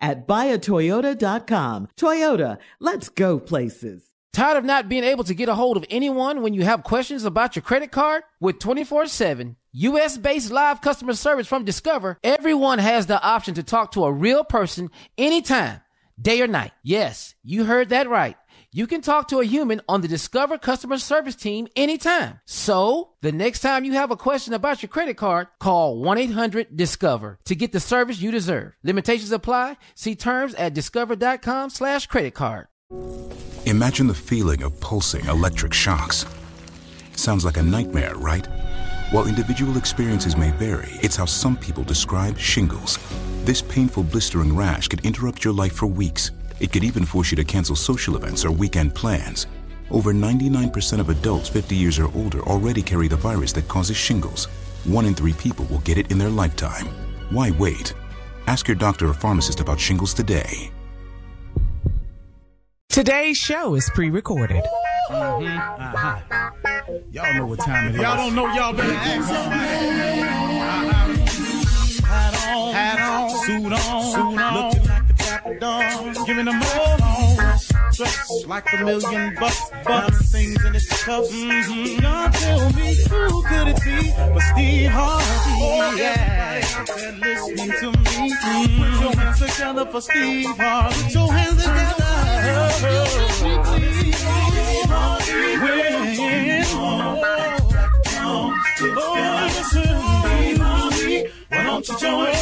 at buyatoyota.com. Toyota, let's go places. Tired of not being able to get a hold of anyone when you have questions about your credit card? With 24 7 US based live customer service from Discover, everyone has the option to talk to a real person anytime, day or night. Yes, you heard that right you can talk to a human on the Discover customer service team anytime. So, the next time you have a question about your credit card, call 1-800-DISCOVER to get the service you deserve. Limitations apply. See terms at discover.com slash credit card. Imagine the feeling of pulsing electric shocks. Sounds like a nightmare, right? While individual experiences may vary, it's how some people describe shingles. This painful blistering rash could interrupt your life for weeks it could even force you to cancel social events or weekend plans. Over 99% of adults 50 years or older already carry the virus that causes shingles. One in three people will get it in their lifetime. Why wait? Ask your doctor or pharmacist about shingles today. Today's show is pre recorded. Mm-hmm. Uh-huh. Y'all know what time it is. Y'all don't know, y'all better ask somebody. Uh-huh. Hat on, hat on, suit on, suit on. Looking like the dawn, giving them all like a million bucks, bucks things in its cuffs. Mm-hmm. Y'all tell me who could it be but Steve Harvey? Oh yeah, there listening to me. Mm-hmm. Put your hands together for Steve Harvey. Put your hands together. Oh, listen, why don't you join?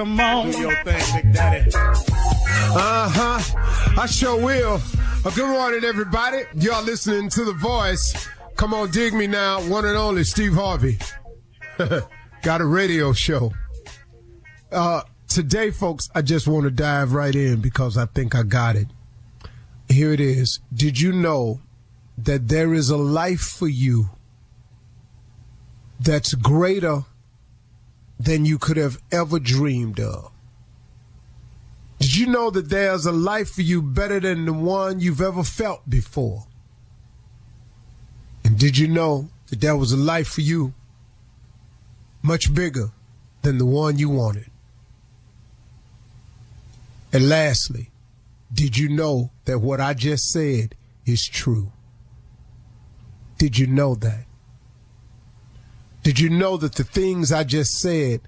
Come on. Do your thing, Big Daddy. Uh huh. I sure will. Uh, good morning, everybody. Y'all listening to The Voice. Come on, dig me now. One and only Steve Harvey. Got a radio show. Uh, today, folks, I just want to dive right in because I think I got it. Here it is. Did you know that there is a life for you that's greater than you could have ever dreamed of. Did you know that there's a life for you better than the one you've ever felt before? And did you know that there was a life for you much bigger than the one you wanted? And lastly, did you know that what I just said is true? Did you know that? Did you know that the things I just said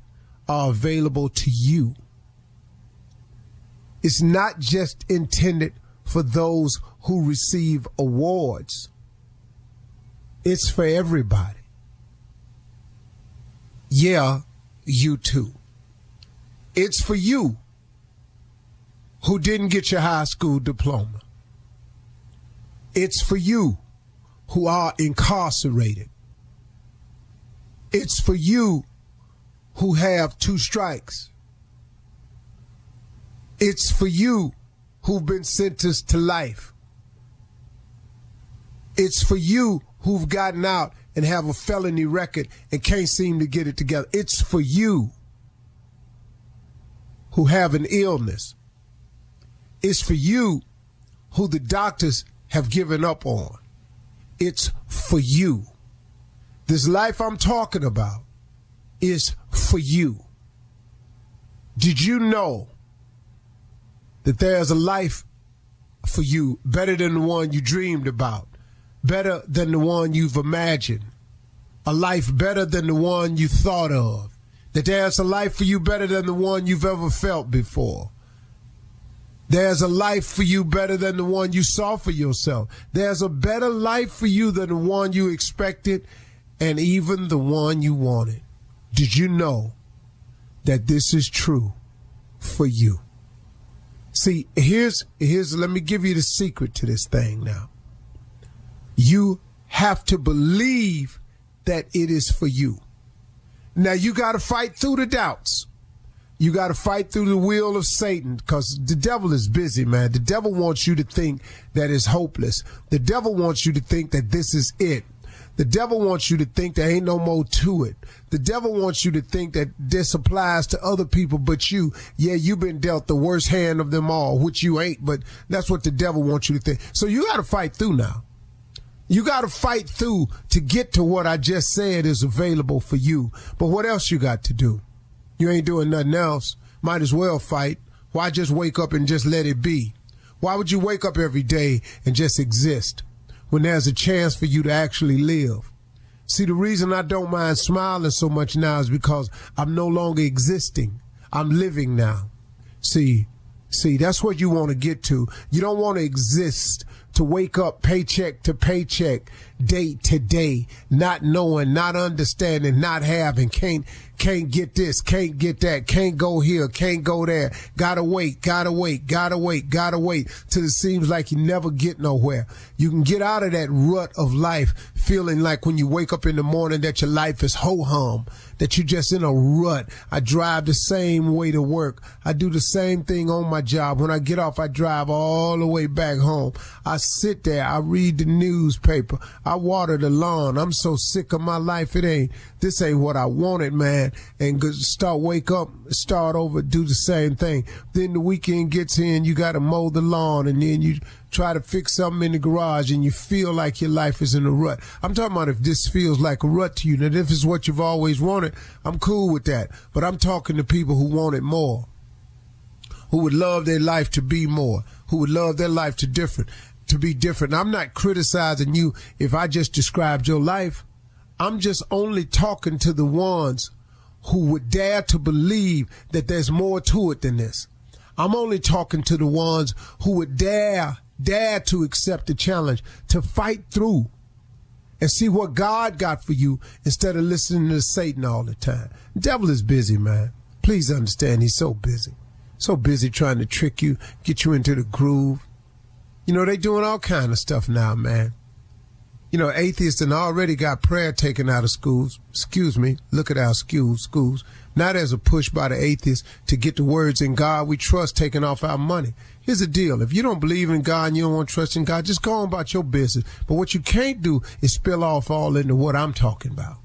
are available to you? It's not just intended for those who receive awards. It's for everybody. Yeah, you too. It's for you who didn't get your high school diploma. It's for you who are incarcerated. It's for you who have two strikes. It's for you who've been sentenced to life. It's for you who've gotten out and have a felony record and can't seem to get it together. It's for you who have an illness. It's for you who the doctors have given up on. It's for you. This life I'm talking about is for you. Did you know that there's a life for you better than the one you dreamed about, better than the one you've imagined, a life better than the one you thought of, that there's a life for you better than the one you've ever felt before. There's a life for you better than the one you saw for yourself. There's a better life for you than the one you expected and even the one you wanted. Did you know that this is true for you? See, here's here's let me give you the secret to this thing now. You have to believe that it is for you. Now you got to fight through the doubts. You got to fight through the will of Satan because the devil is busy, man. The devil wants you to think that it's hopeless. The devil wants you to think that this is it. The devil wants you to think there ain't no more to it. The devil wants you to think that this applies to other people but you. Yeah, you've been dealt the worst hand of them all, which you ain't, but that's what the devil wants you to think. So you got to fight through now. You got to fight through to get to what I just said is available for you. But what else you got to do? You ain't doing nothing else. Might as well fight. Why just wake up and just let it be? Why would you wake up every day and just exist? When there's a chance for you to actually live. See, the reason I don't mind smiling so much now is because I'm no longer existing. I'm living now. See, see, that's what you want to get to. You don't want to exist to wake up paycheck to paycheck, day to day, not knowing, not understanding, not having, can't can't get this, can't get that, can't go here, can't go there. Gotta wait, gotta wait, gotta wait, gotta wait till it seems like you never get nowhere. You can get out of that rut of life feeling like when you wake up in the morning that your life is ho hum, that you're just in a rut. I drive the same way to work. I do the same thing on my job. When I get off, I drive all the way back home. I sit there, I read the newspaper, I water the lawn. I'm so sick of my life. It ain't, this ain't what I wanted, man. And start wake up, start over, do the same thing. Then the weekend gets in, you got to mow the lawn and then you try to fix something in the garage and you feel like your life is in a rut. I'm talking about if this feels like a rut to you. Now, if it's what you've always wanted, I'm cool with that. But I'm talking to people who want it more, who would love their life to be more, who would love their life to different, to be different. I'm not criticizing you if I just described your life. I'm just only talking to the ones who would dare to believe that there's more to it than this. I'm only talking to the ones who would dare, dare to accept the challenge, to fight through and see what God got for you instead of listening to Satan all the time. The devil is busy, man. Please understand he's so busy. So busy trying to trick you, get you into the groove. You know, they doing all kind of stuff now, man you know, atheists and already got prayer taken out of schools. Excuse me, look at our schools, schools. Not as a push by the atheists to get the words in God we trust taken off our money. Here's the deal. If you don't believe in God and you don't want to trust in God, just go on about your business. But what you can't do is spill off all into what I'm talking about.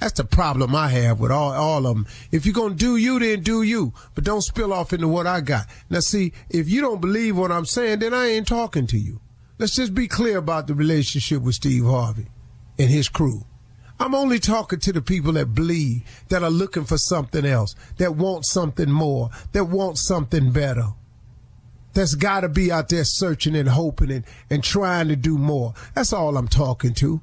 That's the problem I have with all, all of them. If you're going to do you, then do you, but don't spill off into what I got. Now, see, if you don't believe what I'm saying, then I ain't talking to you. Let's just be clear about the relationship with Steve Harvey and his crew. I'm only talking to the people that believe, that are looking for something else, that want something more, that want something better. That's got to be out there searching and hoping and, and trying to do more. That's all I'm talking to.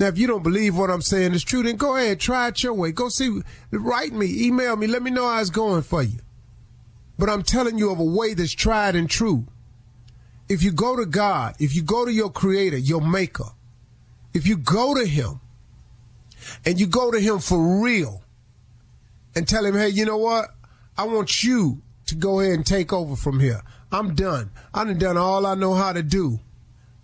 Now, if you don't believe what I'm saying is true, then go ahead, try it your way. Go see, write me, email me, let me know how it's going for you. But I'm telling you of a way that's tried and true. If you go to God, if you go to your creator, your maker, if you go to him and you go to him for real and tell him, hey, you know what? I want you to go ahead and take over from here. I'm done. I done done all I know how to do.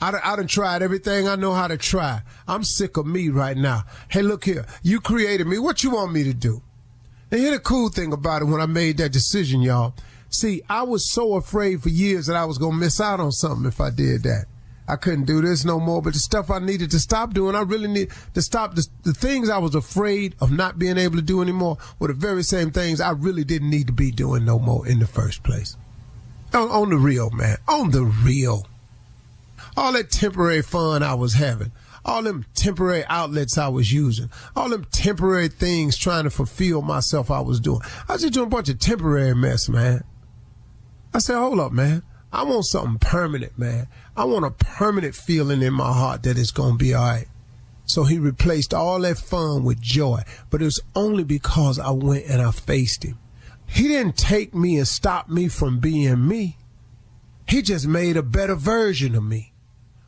I done, I done tried everything I know how to try. I'm sick of me right now. Hey, look here. You created me. What you want me to do? And here's the cool thing about it when I made that decision, y'all. See, I was so afraid for years that I was going to miss out on something if I did that. I couldn't do this no more, but the stuff I needed to stop doing, I really need to stop the, the things I was afraid of not being able to do anymore were the very same things I really didn't need to be doing no more in the first place. On, on the real, man. On the real all that temporary fun I was having, all them temporary outlets I was using, all them temporary things trying to fulfill myself I was doing. I was just doing a bunch of temporary mess, man. I said, hold up, man. I want something permanent, man. I want a permanent feeling in my heart that it's going to be all right. So he replaced all that fun with joy, but it was only because I went and I faced him. He didn't take me and stop me from being me. He just made a better version of me.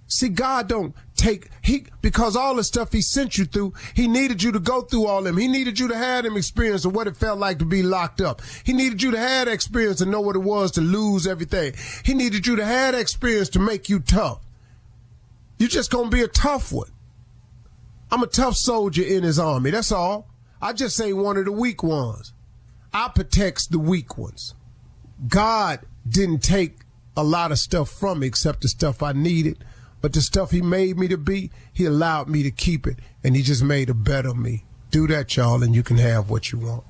See, God don't take he because all the stuff he sent you through, he needed you to go through all them. He needed you to have them experience of what it felt like to be locked up. He needed you to have experience to know what it was to lose everything. He needed you to have experience to make you tough. You're just gonna be a tough one. I'm a tough soldier in his army. That's all. I just ain't one of the weak ones. I protects the weak ones. God didn't take a lot of stuff from me except the stuff I needed but the stuff he made me to be, he allowed me to keep it, and he just made a better me. Do that, y'all, and you can have what you want.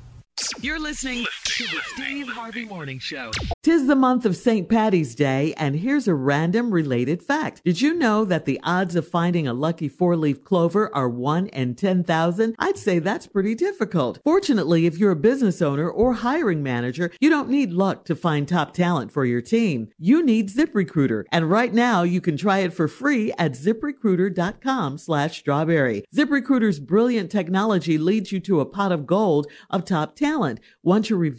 You're listening to the Steve Harvey Morning Show. Tis the month of St. Patty's Day, and here's a random related fact. Did you know that the odds of finding a lucky four leaf clover are 1 in 10,000? I'd say that's pretty difficult. Fortunately, if you're a business owner or hiring manager, you don't need luck to find top talent for your team. You need ZipRecruiter, and right now you can try it for free at ziprecruiter.com slash strawberry. ZipRecruiter's brilliant technology leads you to a pot of gold of top talent talent. Want to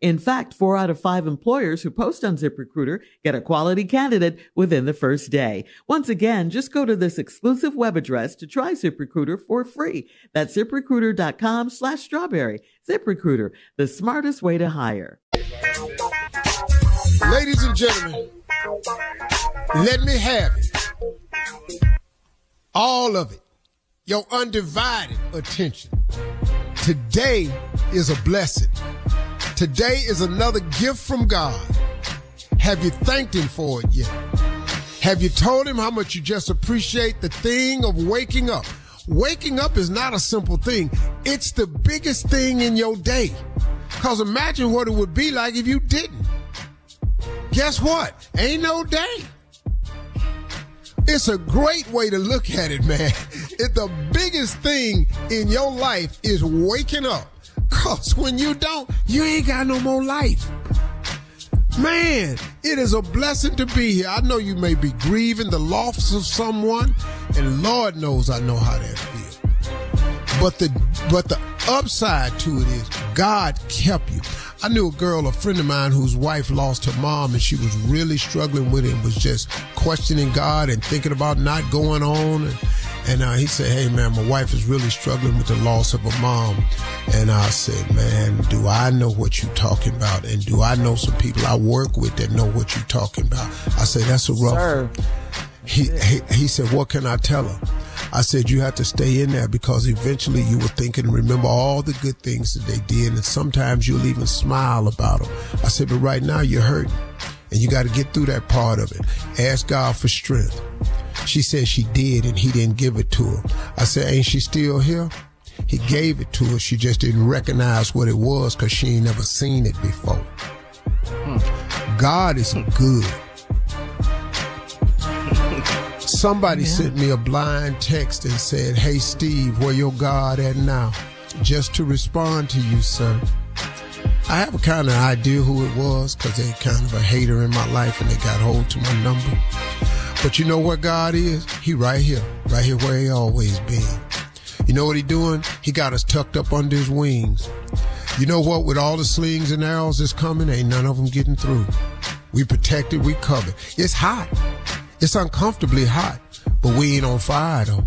In fact, four out of five employers who post on ZipRecruiter get a quality candidate within the first day. Once again, just go to this exclusive web address to try ZipRecruiter for free. That's ziprecruiter.com slash strawberry. ZipRecruiter, the smartest way to hire. Ladies and gentlemen, let me have it. All of it. Your undivided attention. Today is a blessing. Today is another gift from God. Have you thanked Him for it yet? Have you told Him how much you just appreciate the thing of waking up? Waking up is not a simple thing. It's the biggest thing in your day. Cause imagine what it would be like if you didn't. Guess what? Ain't no day. It's a great way to look at it, man. It, the biggest thing in your life is waking up. Cause when you don't, you ain't got no more life. Man, it is a blessing to be here. I know you may be grieving the loss of someone, and Lord knows I know how that feels. But the but the upside to it is God kept you. I knew a girl, a friend of mine, whose wife lost her mom, and she was really struggling with it and was just questioning God and thinking about not going on. And, and uh, he said, Hey, man, my wife is really struggling with the loss of a mom. And I said, Man, do I know what you're talking about? And do I know some people I work with that know what you're talking about? I said, That's a rough. Sir. He, he, he said, what can I tell her? I said, you have to stay in there because eventually you will think and remember all the good things that they did. And sometimes you'll even smile about them. I said, but right now you're hurting and you got to get through that part of it. Ask God for strength. She said she did and he didn't give it to her. I said, ain't she still here? He gave it to her. She just didn't recognize what it was because she ain't never seen it before. Hmm. God is good. Somebody yeah. sent me a blind text and said, Hey Steve, where your God at now? Just to respond to you, sir. I have a kind of idea who it was because they're kind of a hater in my life and they got hold to my number. But you know what God is? He right here, right here where he always been. You know what he doing? He got us tucked up under his wings. You know what? With all the slings and arrows that's coming, ain't none of them getting through. We protected, we covered. It's hot. It's uncomfortably hot, but we ain't on fire though.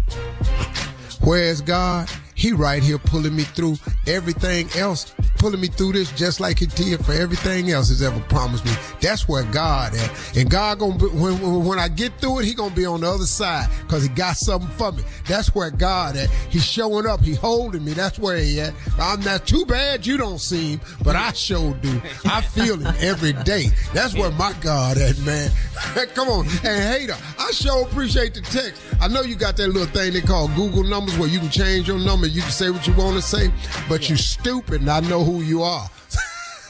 Where's God? He right here pulling me through everything else pulling me through this just like he did for everything else he's ever promised me. That's where God at. And God gonna be, when, when I get through it, he gonna be on the other side because he got something for me. That's where God at. He's showing up. He holding me. That's where he at. I'm not too bad you don't see him, but I sure do. I feel him every day. That's where my God at, man. Come on. And hater, I sure appreciate the text. I know you got that little thing they call Google numbers where you can change your number. You can say what you want to say, but you stupid and I know who who you are.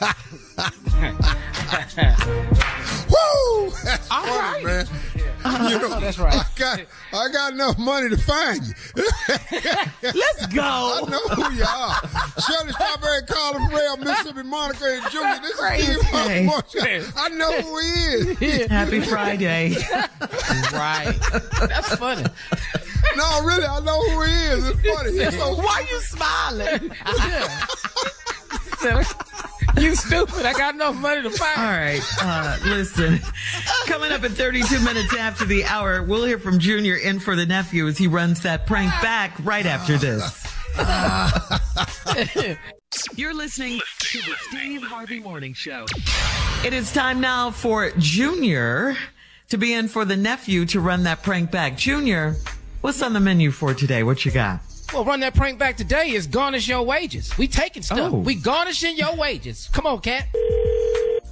Woo! That's All funny, right. man. You know, that's right. I got, I got enough money to find you. Let's go. I know who you are. Shirley Strawberry, Carla Ferrell, Mississippi Monica, and Junior. This is Steve I know who he is. Happy Friday. right. That's funny. No, really, I know who he is. It's funny. He's so Why are you smiling? you stupid. I got enough money to find. All right. Uh, listen, coming up at 32 minutes after the hour, we'll hear from Junior in for the nephew as he runs that prank back right after this. You're listening to the Steve Harvey Morning Show. It is time now for Junior to be in for the nephew to run that prank back. Junior, what's on the menu for today? What you got? Well, run that prank back today is garnish your wages. We taking stuff. Oh. We garnishing your wages. Come on, cat.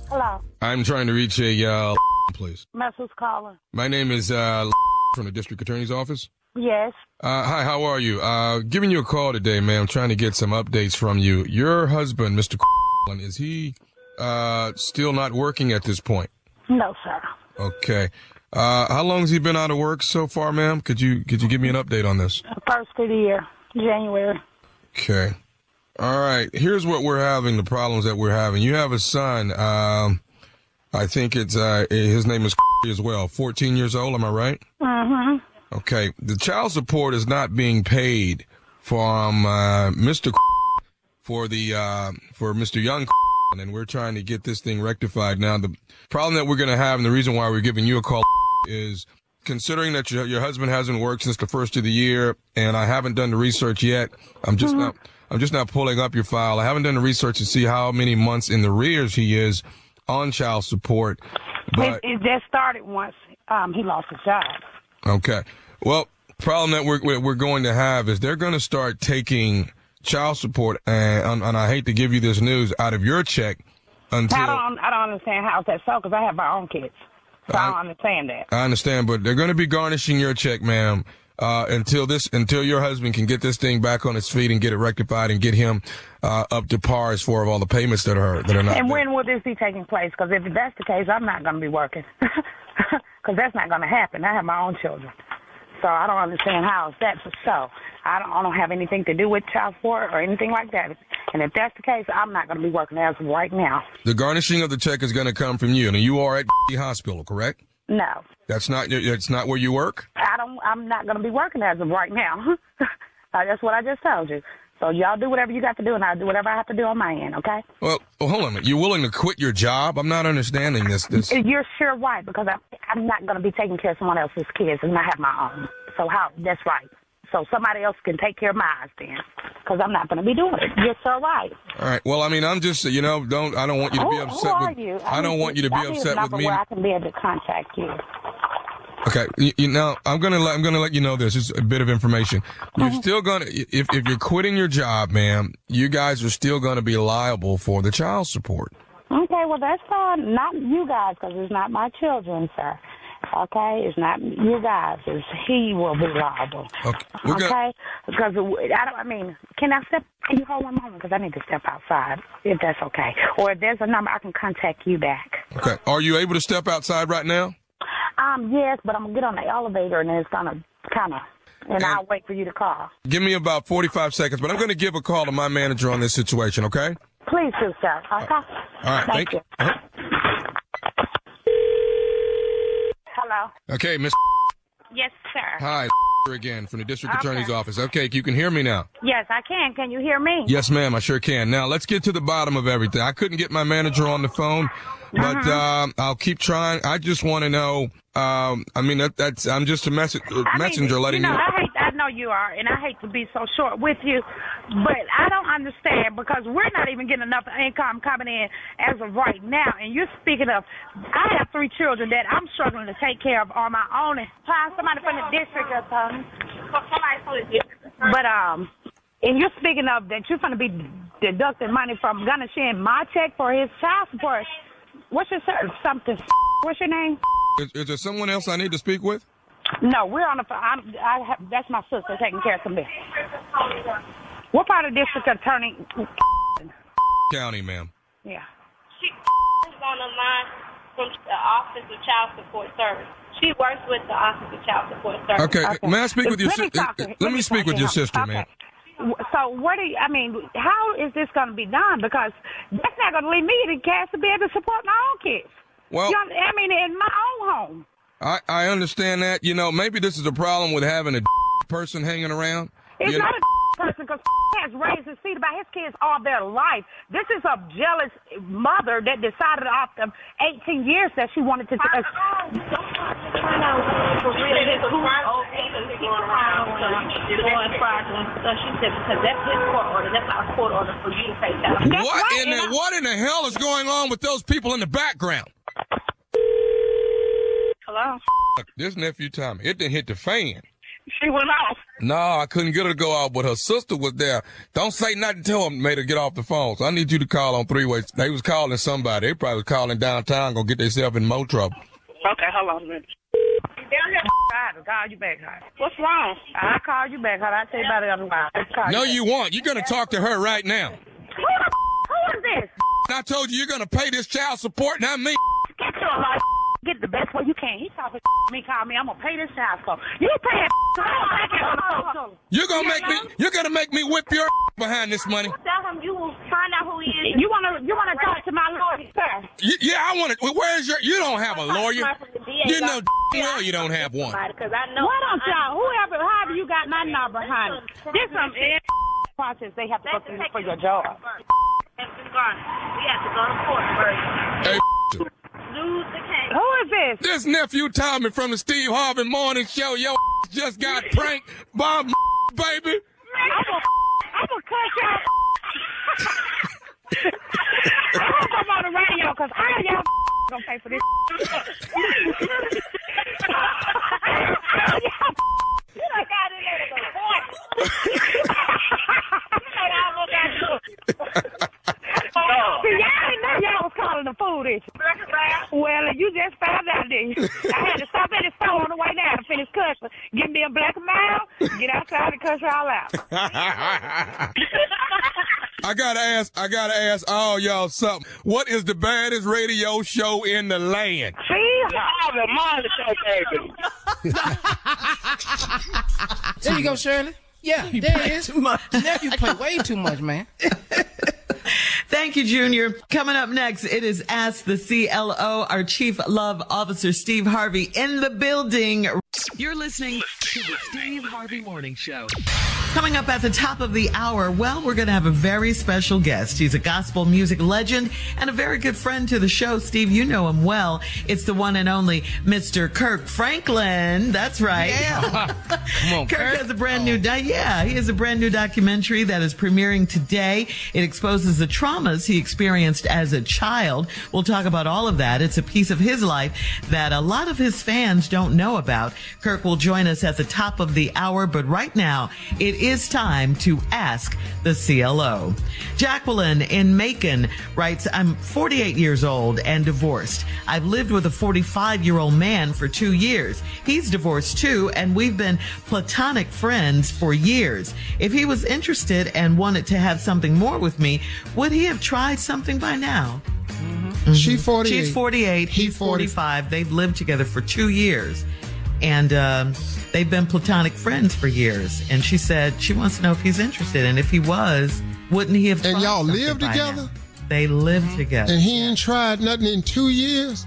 Hello. I'm trying to reach a uh, please. Mess who's calling. My name is uh, from the district attorney's office. Yes. Uh, hi, how are you? Uh, giving you a call today, ma'am. Trying to get some updates from you. Your husband, Mr. Is he uh, still not working at this point? No, sir. Okay. Uh, how long has he been out of work so far, ma'am? Could you could you give me an update on this? First of the year, January. Okay. All right. Here's what we're having. The problems that we're having. You have a son. Um, I think it's uh, his name is as well. 14 years old. Am I right? Mm-hmm. Okay. The child support is not being paid from uh, Mr. for the uh, for Mr. Young and we're trying to get this thing rectified. Now, the problem that we're going to have, and the reason why we're giving you a call is considering that your, your husband hasn't worked since the first of the year, and I haven't done the research yet. I'm just mm-hmm. not. I'm just not pulling up your file. I haven't done the research to see how many months in the rears he is on child support. But it, it just started once um, he lost his job. Okay. Well, problem that we're we're going to have is they're going to start taking child support, and, and I hate to give you this news out of your check until I don't I don't understand how that's so because I have my own kids. So I, I, don't understand that. I understand, but they're going to be garnishing your check, ma'am, uh, until this, until your husband can get this thing back on its feet and get it rectified and get him uh, up to par as far of all the payments that are that are not. And there. when will this be taking place? Because if that's the case, I'm not going to be working. Because that's not going to happen. I have my own children, so I don't understand how that's so. I don't, I don't have anything to do with child support or anything like that. And if that's the case, I'm not going to be working as of right now. The garnishing of the check is going to come from you, and you are at the hospital, correct? No. That's not. That's not where you work. I don't. I'm not going to be working as of right now. that's what I just told you. So y'all do whatever you got to do, and I'll do whatever I have to do on my end. Okay? Well, well hold on a minute. You're willing to quit your job? I'm not understanding this. This. You're sure why? Because I'm, I'm not going to be taking care of someone else's kids, and I have my own. So how? That's right so somebody else can take care of mine then, because I'm not going to be doing it. You're so right. All right. Well, I mean, I'm just, you know, don't I don't want you to be upset. Who are with, you? I, I don't want you to be upset with me. Where I can be able to contact you. Okay, you, you know, I'm gonna let I'm gonna let you know this. It's a bit of information. You're Uh-huh. still gonna if if you're quitting your job, ma'am, you guys are still gonna be liable for the child support. Okay, well that's fine. Not you guys, because it's not my children, sir. Okay, it's not you guys. It's he will be liable. Okay, gonna- Okay, because I don't. I mean, can I step? Can you hold one moment? Because I need to step outside, if that's okay. Or if there's a number, I can contact you back. Okay, are you able to step outside right now? Um, yes, but I'm gonna get on the elevator and it's gonna kind of, and I'll wait for you to call. Give me about 45 seconds, but I'm gonna give a call to my manager on this situation. Okay. Please do, sir. Okay. All right. Thank, Thank you. Uh-huh. Hello. Okay, Miss. Yes, sir. Hi, again from the district Okay. attorney's office. Okay, you can hear me now. Yes, I can. Can you hear me? Yes, ma'am, I sure can. Now let's get to the bottom of everything. I couldn't get my manager on the phone, but Uh-huh. um, I'll keep trying. I just want to know. Um, I mean, that, that's I'm just a message uh, I messenger mean, letting you you. know, I hate. I know you are, and I hate to be so short with you, but I don't understand because we're not even getting enough income coming in as of right now. And you're speaking of, I have three children that I'm struggling to take care of on my own. And find somebody from the district or something. Somebody from the district. But um, and you're speaking of that you're going to be deducting money from gonna share my check for his child support. What's your ser- something? What's your name? Is, is there someone else I need to speak with? No, we're on the phone. I'm, have, that's my sister taking care of some business. What part of district attorney? County, ma'am. Yeah. She is on the line from the Office of Child Support Service. She works with the Office of Child Support Service. Okay, may I speak with your Let me si- let let me me speak with your sister, Okay. ma'am. So what do you, I mean, how is this going to be done? Because that's not going to leave me any cash to be able to support my own kids. Well- You know, I mean, in my own home. I I understand that. You know, maybe this is a problem with having a person hanging around. It's You know- not a person because has raised his feet about his kids all their life. This is a jealous mother that decided after 18 years that she wanted to. Uh, She said because that's his court order. That's our court order for you to pay child support. what in the what in the hell is going on with those people in the background? Hello. This nephew Tommy, it didn't hit the fan. She went off. No, I couldn't get her to go out, but her sister was there. Don't say nothing to her, made her get off the phone. So I need you to call on three ways. They was calling somebody. They probably was calling downtown, gonna get themselves in more trouble. Okay, hold on a minute. I have to call you back, honey. What's wrong? I'll call you back, honey. I'll tell you about it on the line. No, you won't. You're gonna talk to her right now. Who the who is this? I told you you're gonna pay this child support, not me. Get your life. Get the best way you can. He talking to me, call me. I'm gonna pay this child support. You pay it. You're gonna make me. You're gonna make me whip your behind this money. Tell him you will find out who he is. You wanna you wanna talk to my lawyer, sir? Y- Yeah, I want to. Where's your? You don't have a lawyer. You know well you don't have one. Because I know. Why don't y'all, whoever, however you got my number, honey? This some process they have to go through for your job. We have to go to court first. Hey, Lose the case. Who is this? this nephew Tommy from the Steve Harvey Morning Show. Yo, just got pranked by my baby. I'm gonna, I'm gonna cut y'all. I'm gonna come on the radio because all y'all gonna pay for this. you done got it in the court. you know I almost got you. See, y'all didn't know y'all was calling the food issue. Well, you just found out, didn't you? I had to stop at the store on the way down to finish cussing. Give me a black mile, get outside and cuss y'all out. I gotta ask. I gotta ask all y'all something. What is the baddest radio show in the land? See? Y'all the money show, baby. There you go, Shirley. Yeah, there it is. You play way too much, man. Thank you, Junior. Coming up next, it is Ask the CLO. Our Chief Love Officer, Steve Harvey, in the building. You're listening to the Steve Harvey Morning Show. Coming up at the top of the hour, well, we're going to have a very special guest. He's a gospel music legend and a very good friend to the show. Steve, you know him well. It's the one and only Mr. Kirk Franklin. That's right. Yeah. Come on, Kirk Kirk. has a brand new, di- yeah, he has a brand new documentary that is premiering today. It exposes the traumas he experienced as a child. We'll talk about all of that. It's a piece of his life that a lot of his fans don't know about. Kirk will join us at the top of the hour, but right now it is time to ask the CLO. Jacqueline in Macon writes, I'm 48 years old and divorced. I've lived with a 45 year old man for two years. He's divorced too, and we've been platonic friends for years. If he was interested and wanted to have something more with me, would he have tried something by now? Mm-hmm. Mm-hmm. She 48. She's 48. He He's 40. 45. They've lived together for two years. And um, they've been platonic friends for years. And she said she wants to know if he's interested. And if he was, wouldn't he have And y'all live together? now? They live together. And he ain't tried nothing in two years.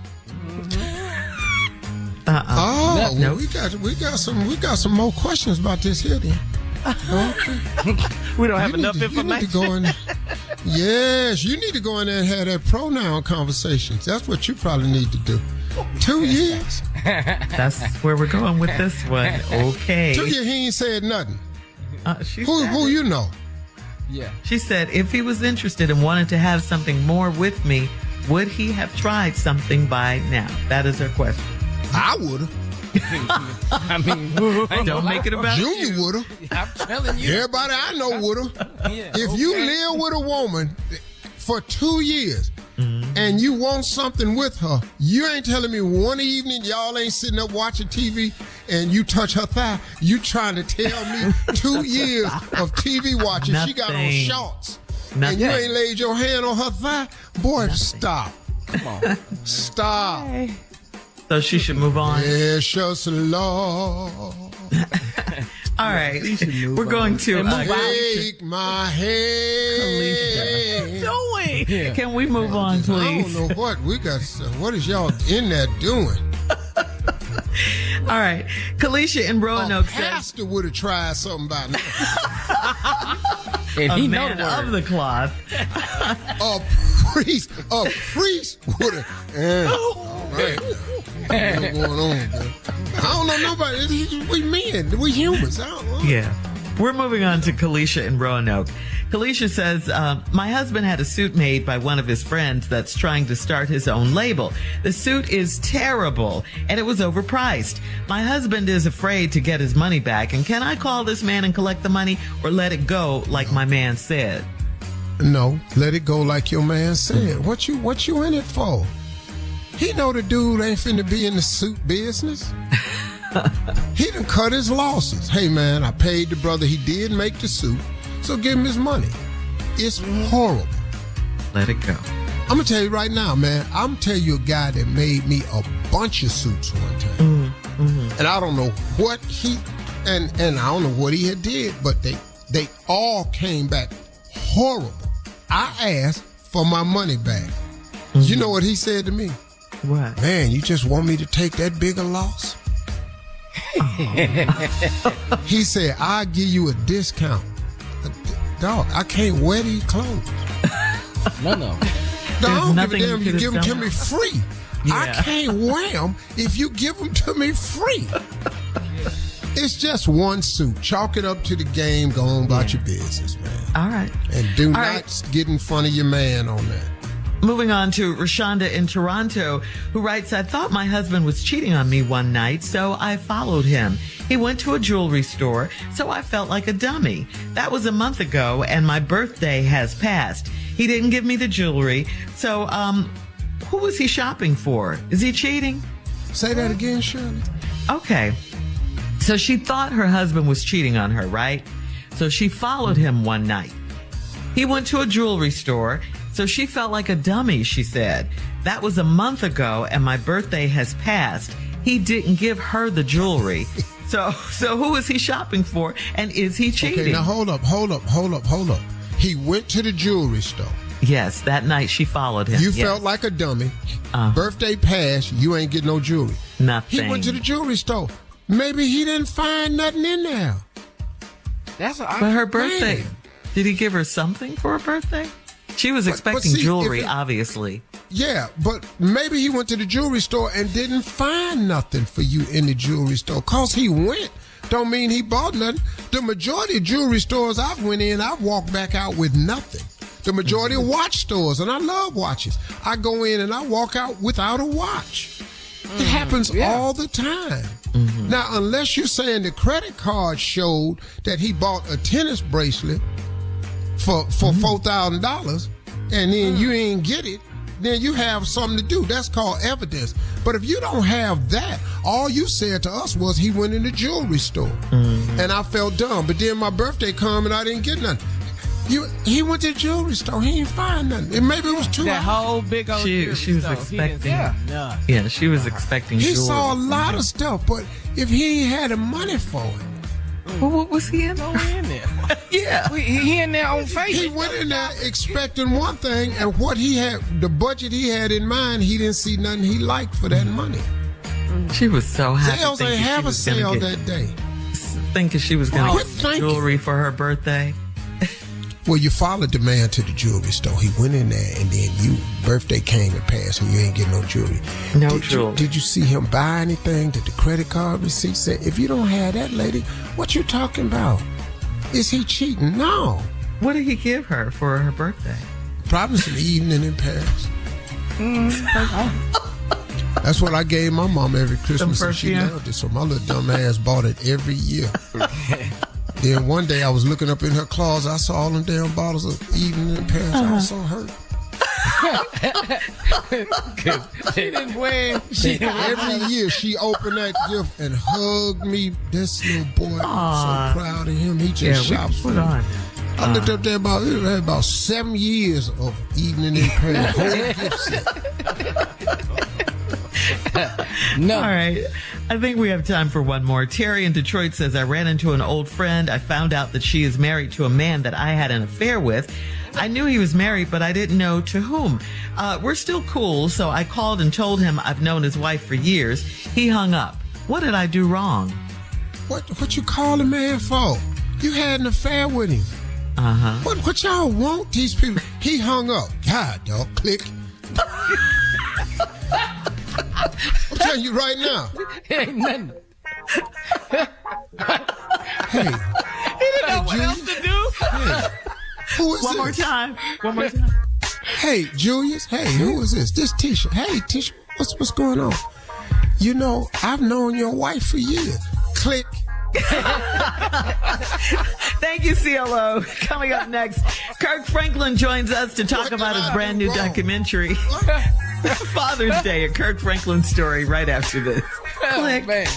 Uh-uh. Oh, well, Nope. we got we got some we got some more questions about this here. Then. Okay. We don't have You need enough to- You need to information. go in. Yes, you need to go in there and have that pronoun conversations. That's what you probably need to do. Two years. That's where we're going with this one. Okay. Two years. He ain't said nothing. Uh, Who who it. you know? Yeah. she said if he was interested and wanted to have something more with me, would he have tried something by now? That is her question. I would have. I mean, Don't make it about Junior would have. I'm telling you. Everybody I know would have. Yeah, If you live with a woman for two years Mm-hmm. and you want something with her, you ain't telling me one evening y'all ain't sitting up watching TV and you touch her thigh. You trying to tell me two years of TV watching she got on Nothing. shorts and you ain't laid your hand on her thigh? Boy, stop. Come on. Stop. So she should move on. Precious Lord. All right. We're going to. Uh, Take my hand. doing? Can we move on, I please? I don't know what we got. What is y'all in there doing? All right. Kalisha in A Roanoke says pastor would have tried something by now. And a he know man the of the cloth. A priest, a priest would have. Eh, all right. What's going on? man? I don't know nobody. We men, we humans. I don't know. Yeah. We're moving on to Kalisha in Roanoke. Kalisha says, uh, My husband had a suit made by one of his friends that's trying to start his own label. The suit is terrible and it was overpriced. My husband is afraid to get his money back. And can I call this man and collect the money or let it go like my man said? No, let it go like your man said. What you what you in it for? He know the dude ain't finna be in the suit business. he done cut his losses. Hey man, I paid the brother. He did make the suit, so give him his money. It's mm-hmm. horrible. Let it go. I'm gonna tell you right now, man. I'm gonna tell you a guy that made me a bunch of suits one time, mm-hmm. Mm-hmm. and I don't know what he and and I don't know what he had did, but they they all came back horrible. I asked for my money back. You know what he said to me? What? Man, you just want me to take that bigger loss? he said, I'll give you a discount. Dog, I can't wear these clothes. No, no. No, I don't give nothing a you damn. You could give them to me free. I can't wear them if you give them to me free. It's just one suit. Chalk it up to the game. Go on about your business, man. All right. And do All not right. get in front of your man on that. Moving on to Rashonda in Toronto, who writes, I thought my husband was cheating on me one night, so I followed him. He went to a jewelry store, so I felt like a dummy. That was a month ago, and my birthday has passed. He didn't give me the jewelry, so, um, who was he shopping for? Is he cheating? Say that again, Shirley. Okay. So she thought her husband was cheating on her, right? So she followed him one night. He went to a jewelry store, so she felt like a dummy, she said. That was a month ago and my birthday has passed. He didn't give her the jewelry. So so who is he shopping for and is he cheating? Okay, now hold up, hold up, hold up, hold up. He went to the jewelry store. yes, that night she followed him. You Yes. felt like a dummy. Uh. Birthday passed, you ain't get no jewelry. nothing. He went to the jewelry store. maybe he didn't find nothing in there. That's a, But her birthday. Did he give her something for her birthday? She was But- but expecting see, jewelry, it- obviously. Yeah, but maybe he went to the jewelry store and didn't find nothing for you in the jewelry store. Cause he went don't mean he bought nothing. The majority of jewelry stores I've went in, I've walked back out with nothing. The majority of mm-hmm. watch stores, and I love watches. I go in and I walk out without a watch. It mm-hmm. happens all the time. Mm-hmm. Now, unless you're saying the credit card showed that he bought a tennis bracelet for for mm-hmm. four thousand dollars, and then you mm. ain't get it, then you have something to do. That's called evidence. But if you don't have that, all you said to us was he went in the jewelry store, mm-hmm. and I felt dumb. But then my birthday come and I didn't get nothing. You, he went to the jewelry store. He didn't find nothing. And maybe it was two That hours. whole big old She, jewelry she was store. Expecting. see Yeah. she was expecting. He jewelry. saw a lot of mm-hmm. stuff, but if he ain't had the money for it, Mm. Well, what was he in? Go in there. yeah. We- He, he in there on faith. he went in there expecting one thing, and what he had, the budget he had in mind, he didn't see nothing he liked for that mm. money. Mm. She was so happy. Sales ain't have a sale that day. Thinking she was going to get jewelry for her birthday. Well, you followed the man to the jewelry store. He went in there, and then you birthday came and passed, and you ain't get no jewelry. No did jewelry. You, did you see him buy anything? Did the credit card receipt say? If you don't have that, lady, what you talking about? Is he cheating? No. What did he give her for her birthday? Probably some evening in Paris. Mm-hmm. That's what I gave my mom every Christmas, and she loved it. So my little dumb ass bought it every year. then one day I was looking up in her closet, I saw all them damn bottles of evening in Paris. I was so hurt. She didn't win. She didn't Every year she opened that gift and hugged me. This little boy, I'm so proud of him. He just Yeah, shops for put me. on. I looked up there about it had about seven years of evening in Paris. Whole gift set. No. All right. I think we have time for one more. Terry in Detroit says, I ran into an old friend. I found out that she is married to a man that I had an affair with. I knew he was married, but I didn't know to whom. Uh, we're still cool, so I called and told him I've known his wife for years. He hung up. What did I do wrong? What what you call a man for? You had an affair with him. Uh huh. What what y'all want these people? He hung up. God, dog. Click. I'm telling you right now. Ain't nothing. Hey, He didn't know what Julie. else to do. hey. Who is One more time. One more time. Hey, Julius. Hey, who is this? This Tisha. Hey, Tisha. What's what's going on? You know, I've known your wife for years. Click. Thank you, CLO. Coming up next, Kirk Franklin joins us to talk What about his I brand new wrong? documentary, Father's Day, a Kirk Franklin story, right after this. Click. Man.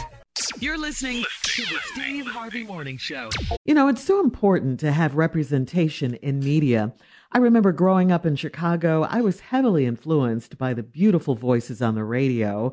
You're listening to the Steve Harvey Morning Show. You know, it's so important to have representation in media. I remember growing up in Chicago, I was heavily influenced by the beautiful voices on the radio.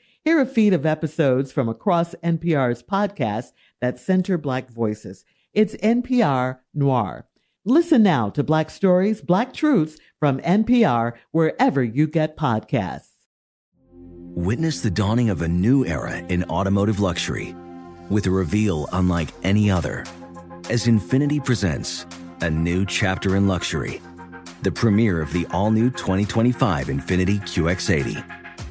Hear a feed of episodes from across NPR's podcasts that center Black voices. It's NPR Noir. Listen now to Black Stories, Black Truths from NPR wherever you get podcasts. Witness the dawning of a new era in automotive luxury with a reveal unlike any other as Infiniti presents a new chapter in luxury, the premiere of the all-new 2025 Infiniti QX80.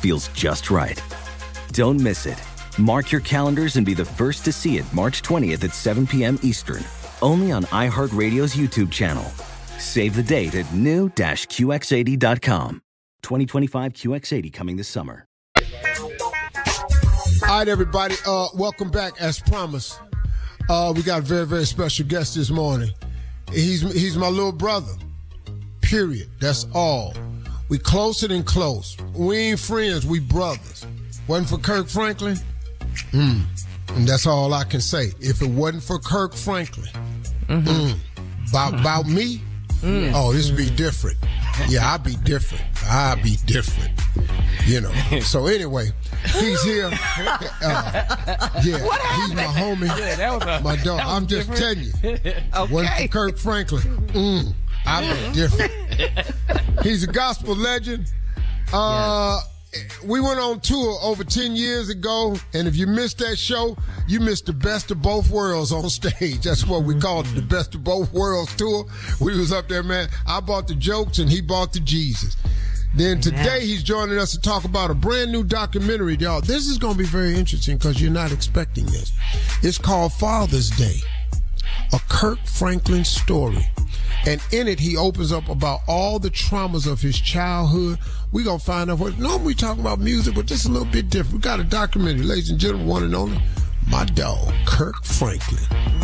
feels just right. Don't miss it. Mark your calendars and be the first to see it March 20th at 7 p.m. Eastern, only on iHeartRadio's YouTube channel. Save the date at new-QX80.com. 2025 QX80 coming this summer. All right, everybody. Uh, welcome back. As promised, uh, we got a very, very special guest this morning. He's he's my little brother. Period. That's all. We closer than close. We ain't friends. We brothers. Wasn't for Kirk Franklin. Hmm. And that's all I can say. If it wasn't for Kirk Franklin, Mm-hmm. mm, about about me, Mm. oh, this would be different. Yeah, I'd be different. I'd be different. You know. So anyway, he's here. Uh, yeah, What he's my homie. Yeah, that was a- my dog. that was I'm just different. telling you. Wasn't for Kirk Franklin. Mm, I be different. He's a gospel legend. Uh, We went on tour over 10 years ago, and if you missed that show, you missed the best of both worlds on stage. That's what we called it, the best of both worlds tour. We was up there, man. I bought the jokes, and he bought the Jesus. Then today he's joining us to talk about a brand new documentary, y'all. This is going to be very interesting because you're not expecting this. It's called Father's Day, a Kirk Franklin story. And in it, he opens up about all the traumas of his childhood. We're going to find out what, normally we talk about music, but this is a little bit different. We got a documentary, ladies and gentlemen, one and only, my dog, Kirk Franklin.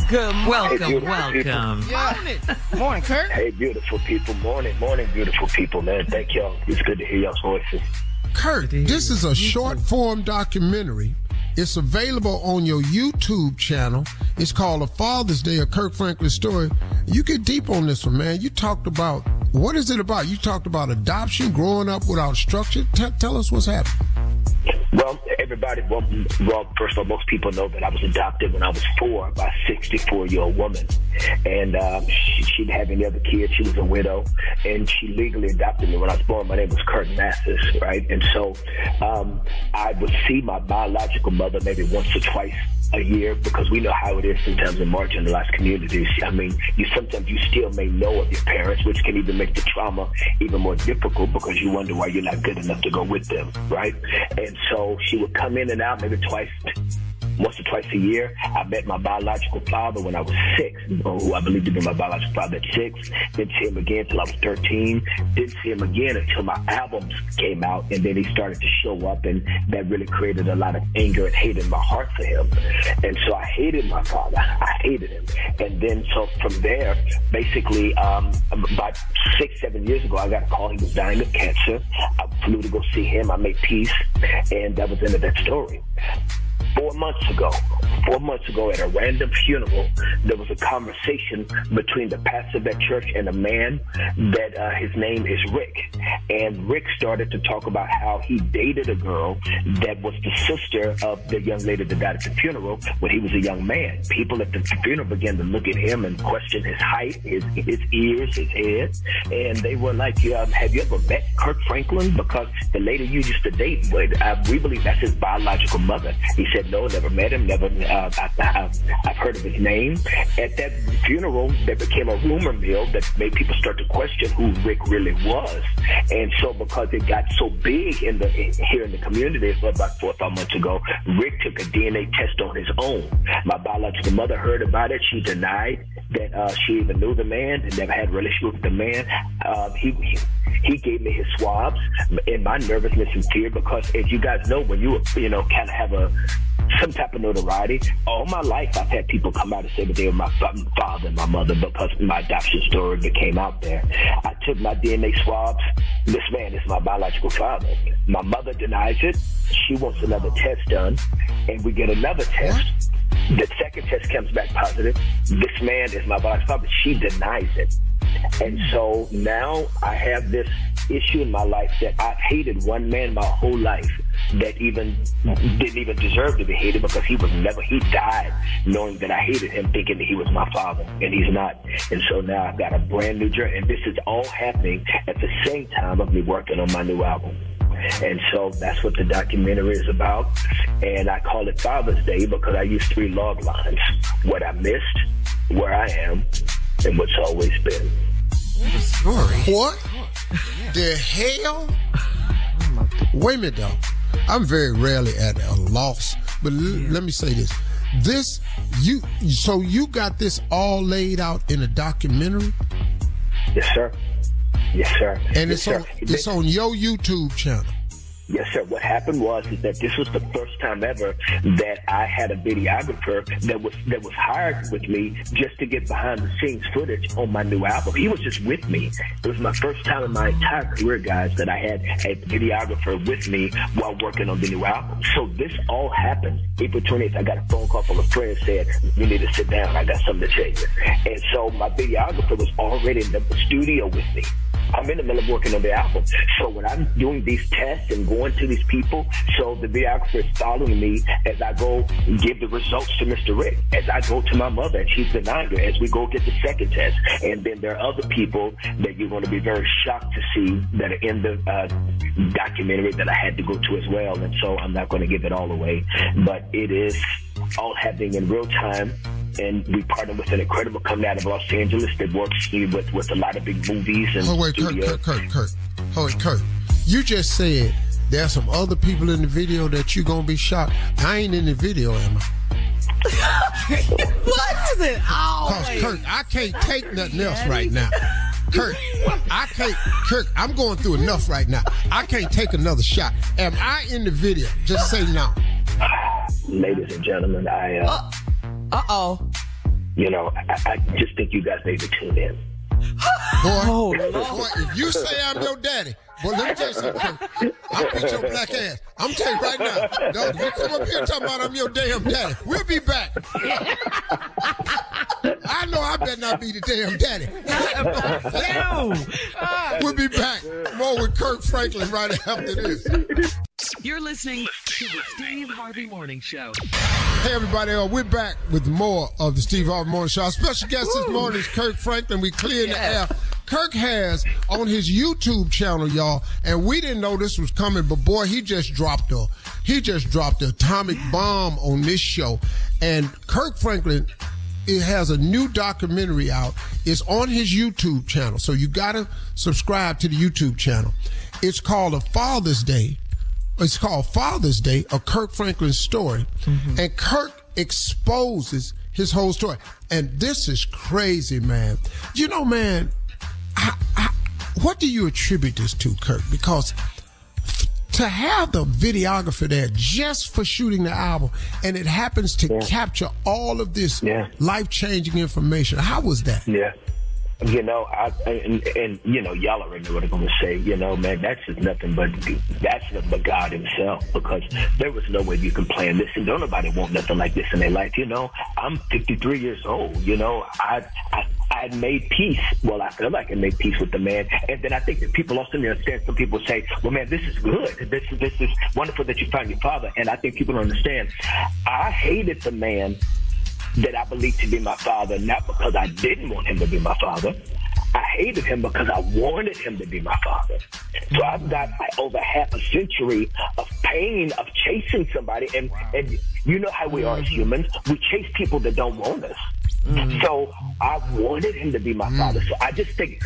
Good, welcome, Hey, welcome. Yeah. Morning, Kirk. Hey, beautiful people. Morning, morning, beautiful people, man. Thank y'all. It's good to hear y'all's voices. Kirk, this is a short form documentary. It's available on your YouTube channel. It's called A Father's Day, a Kirk Franklin story. You get deep on this one, man. You talked about what is it about? You talked about adoption, growing up without structure. T- tell us what's happening. Well, everybody, well, well, first of all, most people know that I was adopted when I was four by a 64 year old woman. And um, she, she didn't have any other kids. She was a widow. And she legally adopted me when I was born. My name was Kurt Masters, right? And so um, I would see my biological mother maybe once or twice a year because we know how it is sometimes in marginalized communities. I mean, you sometimes you still may know of your parents, which can even make the trauma even more difficult because you wonder why you're not good enough to go with them, right? And so she would come in and out maybe twice once or twice a year. I met my biological father when I was six, who I believe to be my biological father at six. Didn't see him again until I was 13. Didn't see him again until my albums came out, and then he started to show up, and that really created a lot of anger and hate in my heart for him. And so I hated my father. I hated him. And then so from there, basically, um, about six, seven years ago, I got a call. He was dying of cancer. I flew to go see him. I made peace, and that was the end of that story four months ago, four months ago at a random funeral, there was a conversation between the pastor of that church and a man that uh, his name is Rick. And Rick started to talk about how he dated a girl that was the sister of the young lady that died at the funeral when he was a young man. People at the funeral began to look at him and question his height, his, his ears, his head. And they were like, have you ever met Kirk Franklin? Because the lady you used to date, uh, we believe that's his biological mother. He said, no, never met him, never, uh, I, I've heard of his name. At that funeral, there became a rumor mill that made people start to question who Rick really was. And so because it got so big in the, here in the community about four or five months ago, Rick took a DNA test on his own. My biological mother heard about it. She denied that uh, she even knew the man and never had a relationship with the man. Um, he, he he gave me his swabs in my nervousness and fear because, as you guys know, when you you know kind of have a some type of notoriety. All my life, I've had people come out and say that they were my father and my mother because my adoption story became out there. I took my DNA swabs. This man is my biological father. My mother denies it. She wants another test done, and we get another test. The second test comes back positive. This man is my biological father. She denies it. And so now I have this issue in my life that I've hated one man my whole life. that even didn't even deserve to be hated because he was never he died knowing that I hated him, thinking that he was my father, and he's not. And so now I've got a brand new journey, and this is all happening at the same time of me working on my new album. And so that's what the documentary is about. And I call it Father's Day because I use three log lines what I missed, where I am, and what's always been. What story. What? The hell? Wait a minute, though. I'm very rarely at a loss, but l- let me say this. This, you, so you got this all laid out in a documentary? Yes, sir. Yes, sir. And yes, it's sir. on, it's on your YouTube channel. Yes, sir. What happened was is that this was the first time ever that I had a videographer that was that was hired with me just to get behind the scenes footage on my new album. He was just with me. It was my first time in my entire career, guys, that I had a videographer with me while working on the new album. So this all happened April 20th. I got a phone call from a friend said, "You need to sit down. I got something to tell you." And so my videographer was already in the studio with me. I'm in the middle of working on the album. So when I'm doing these tests and going to these people, so the videographer is following me as I go give the results to Mr. Rick, as I go to my mother and she's denying her, as we go get the second test. And then there are other people that you're going to be very shocked to see that are in the uh, documentary that I had to go to as well. And so I'm not going to give it all away, but it is all happening in real time and we partner with an incredible company out of Los Angeles that works with, with a lot of big movies and Oh, wait, Kirk. Kirk, Kirk, Kirk. Oh, wait, Kirk. You just said there's some other people in the video that you're going to be shocked. I ain't in the video, am I? what is it? Oh, Cause Kirk, I can't take nothing else right now. Kirk, I can't. Kirk, I'm going through enough right now. I can't take another shot. Am I in the video? Just say no. Ladies and gentlemen, I, uh, Uh oh. you know, I, I just think you guys need to tune in. Boy, boy, if you say I'm your daddy, boy, let me tell you something. I'll beat your black ass. I'm telling you right now. No, you come up here talking about I'm your damn daddy. We'll be back. I know I better not be the damn daddy. We'll be back. More with Kirk Franklin right after this. You're listening to the Steve Harvey Morning Show. Hey everybody, uh, we're back with more of the Steve Harvey Morning Show. Our special guest this morning is Kirk Franklin. We clearing the air. Kirk has on his YouTube channel, y'all, and we didn't know this was coming, but boy, he just dropped a he just dropped the atomic bomb on this show. And Kirk Franklin it has a new documentary out. It's on his YouTube channel. So you gotta subscribe to the YouTube channel. It's called A Father's Day. It's called Father's Day, a Kirk Franklin story. Mm-hmm. And Kirk exposes his whole story. And this is crazy, man. You know, man, I, I, what do you attribute this to, Kirk? Because to have the videographer there just for shooting the album and it happens to capture all of this life changing information. How was that? Yeah. You know, I and, and you know, y'all already know what I'm gonna say. You know, man, that's just nothing but that's nothing but God Himself. Because there was no way you can plan this, and don't nobody want nothing like this in their life. You know, I'm 53 years old. You know, I I I made peace. Well, I feel like I made peace with the man, and then I think that people also understand. Some people say, "Well, man, this is good. This is this is wonderful that you found your father," and I think people don't understand. I hated the man that I believed to be my father, not because I didn't want him to be my father. I hated him because I wanted him to be my father. So I've got over half a century of pain of chasing somebody, and and you know how we are as mm-hmm. humans. We chase people that don't want us. Mm-hmm. So I wanted him to be my mm. father. So I just think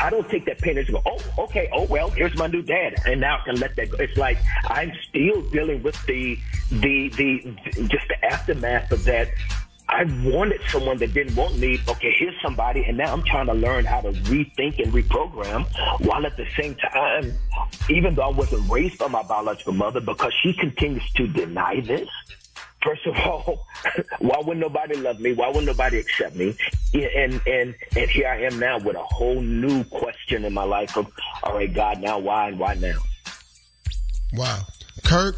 I don't take that pain and just go, oh, okay, oh well, here's my new dad, and now I can let that go. It's like I'm still dealing with the the the just the aftermath of that. I wanted someone that didn't want me. Okay, here's somebody, and now I'm trying to learn how to rethink and reprogram while at the same time, even though I wasn't raised by my biological mother, because she continues to deny this. First of all, why would nobody love me? Why would nobody accept me? And and and here I am now with a whole new question in my life of, all right, God, now why and why now? Wow. Kirk,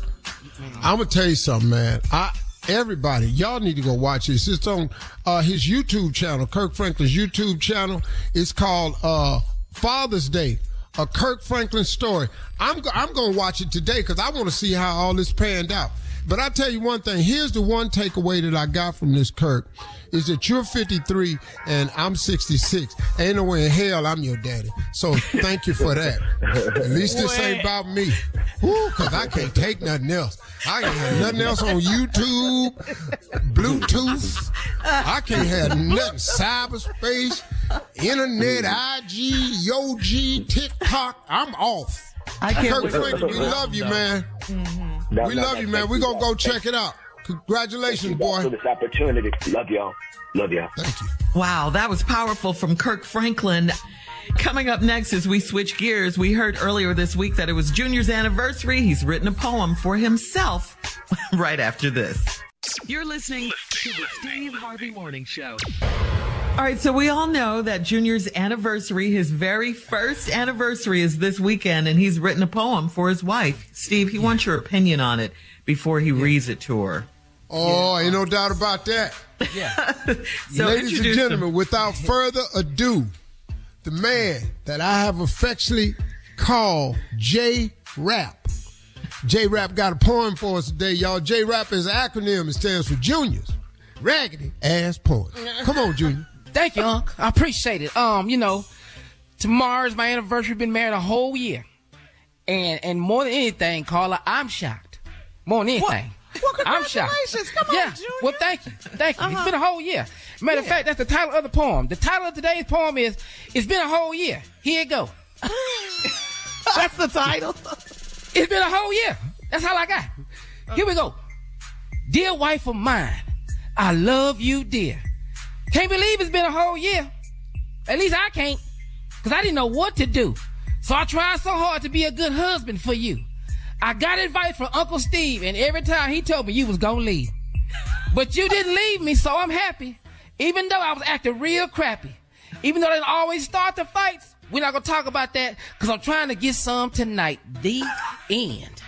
I'm gonna tell you something, man. I everybody, y'all need to go watch this. It's on uh, his YouTube channel, Kirk Franklin's YouTube channel. It's called uh, Father's Day, a Kirk Franklin story. I'm I'm gonna watch it today because I want to see how all this panned out. But I tell you one thing. Here's the one takeaway that I got from this, Kirk, is that you're 53 and I'm 66. Ain't no way in hell I'm your daddy. So thank you for that. At least this ain't about me. Woo, cause I can't take nothing else. I can't have nothing else on YouTube, Bluetooth. I can't have nothing cyberspace, internet, IG, YoG, TikTok. I'm off. I can't Kirk. Franklin, we love you, man. Mm-hmm. No, we no, love no, you, man. We're gonna go check it out. Congratulations, Thank you boy. For this opportunity. Love y'all. Love y'all. Thank you. Wow, that was powerful from Kirk Franklin. Coming up next, as we switch gears, we heard earlier this week that it was Junior's anniversary. He's written a poem for himself right after this. You're listening To the Steve Harvey Morning Show. All right, so we all know that Junior's anniversary, his very first anniversary is this weekend, and he's written a poem for his wife. Steve, he wants your opinion on it before he reads it to her. Oh, ain't no doubt about that. Yeah. So Ladies and gentlemen, him. without further ado, the man that I have affectionately called J Rap. J Rap got a poem for us today, y'all. J Rap is an acronym. It stands for Juniors. Raggedy ass poem. Come on, Junior. Thank you, Unc. I appreciate it. Um, you know, tomorrow's my anniversary. Been married a whole year, and and more than anything, Carla, I'm shocked. More than anything. I'm shocked. Come on, yeah. Junior. Well, thank you. Thank you. Uh-huh. It's been a whole year. Matter of fact, that's the title of the poem. The title of today's poem is "It's Been a Whole Year." Here it go. That's the title. It's been a whole year. That's all I got. Here we go. Dear wife of mine, I love you, dear. Can't believe it's been a whole year. At least I can't. Cause I didn't know what to do. So I tried so hard to be a good husband for you. I got advice from Uncle Steve, and every time he told me you was gonna leave. But you didn't leave me, so I'm happy. Even though I was acting real crappy. Even though they didn't always start the fights. We're not gonna talk about that because I'm trying to get some tonight. The end.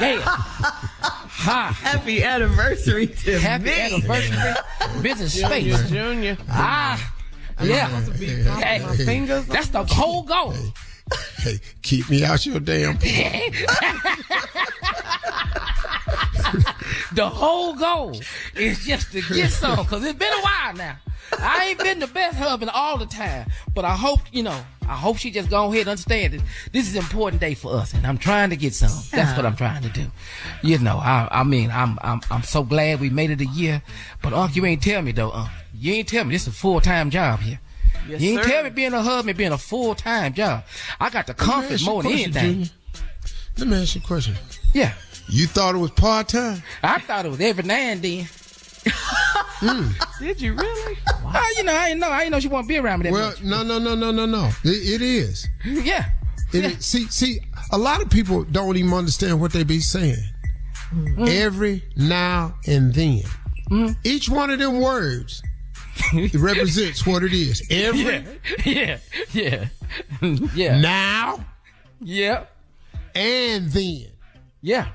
Yeah. Ha. Happy anniversary to Happy me. anniversary. Business space. Junior. Ah. Yeah. Hey, Fingers. that's the whole goal. Hey, keep me out your damn poem. the whole goal is just to get some because it's been a while now. I ain't been the best husband all the time, but I hope you know. I hope she just go ahead and understand that this is an important day for us, and I'm trying to get some. That's what I'm trying to do. You know, I, I mean, I'm, I'm, I'm so glad we made it a year. But Unc, you ain't tell me though, Unc. You ain't tell me this is a full time job here. Yes, you ain't sir. tell me being a husband being a full time job. I got the comfort ask you a more than question, anything. Junior. Let me ask you a question. Yeah, You thought it was part time? I thought it was every now and then. Did you really? Ah, you know, I didn't know. I didn't know she want to be around me that Well, much. no, no, no, no, no, no. It, it is. Yeah. It yeah. is. See, see, a lot of people don't even understand what they be saying. Mm. Every now and then, each one of them words represents what it is. Every Yeah. Yeah. yeah. now Yeah. and then. Yeah.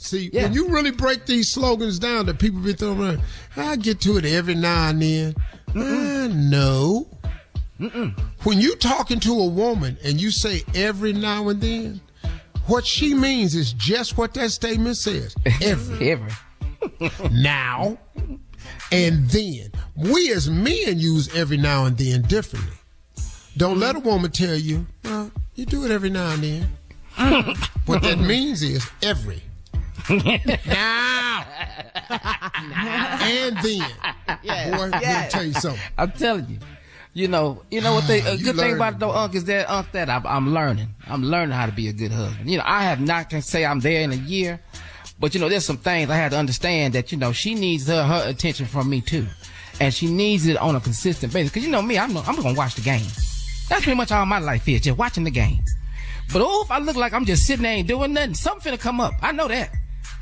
See, Yeah. when you really break these slogans down that people be throwing around, I get to it every now and then. Uh, no. When you talking to a woman and you say every now and then, what she means is just what that statement says. Every Every. now and then. We as men use every now and then differently. Don't let a woman tell you, well, you do it every now and then. what that means is every. now. and then. Boy, let me tell you something. I'm telling you. You know, you know what they, a ah, You good thing about it though, Unc, is that, Unc, that I'm, I'm learning. I'm learning how to be a good husband. You know, I have not can say I'm there in a year, but you know, there's some things I had to understand that, you know, she needs her, her attention from me too. And she needs it on a consistent basis. Cause you know me, I'm, I'm gonna watch the game. That's pretty much all my life is, just watching the game. But oh, if I look like I'm just sitting there ain't doing nothing, something finna come up. I know that.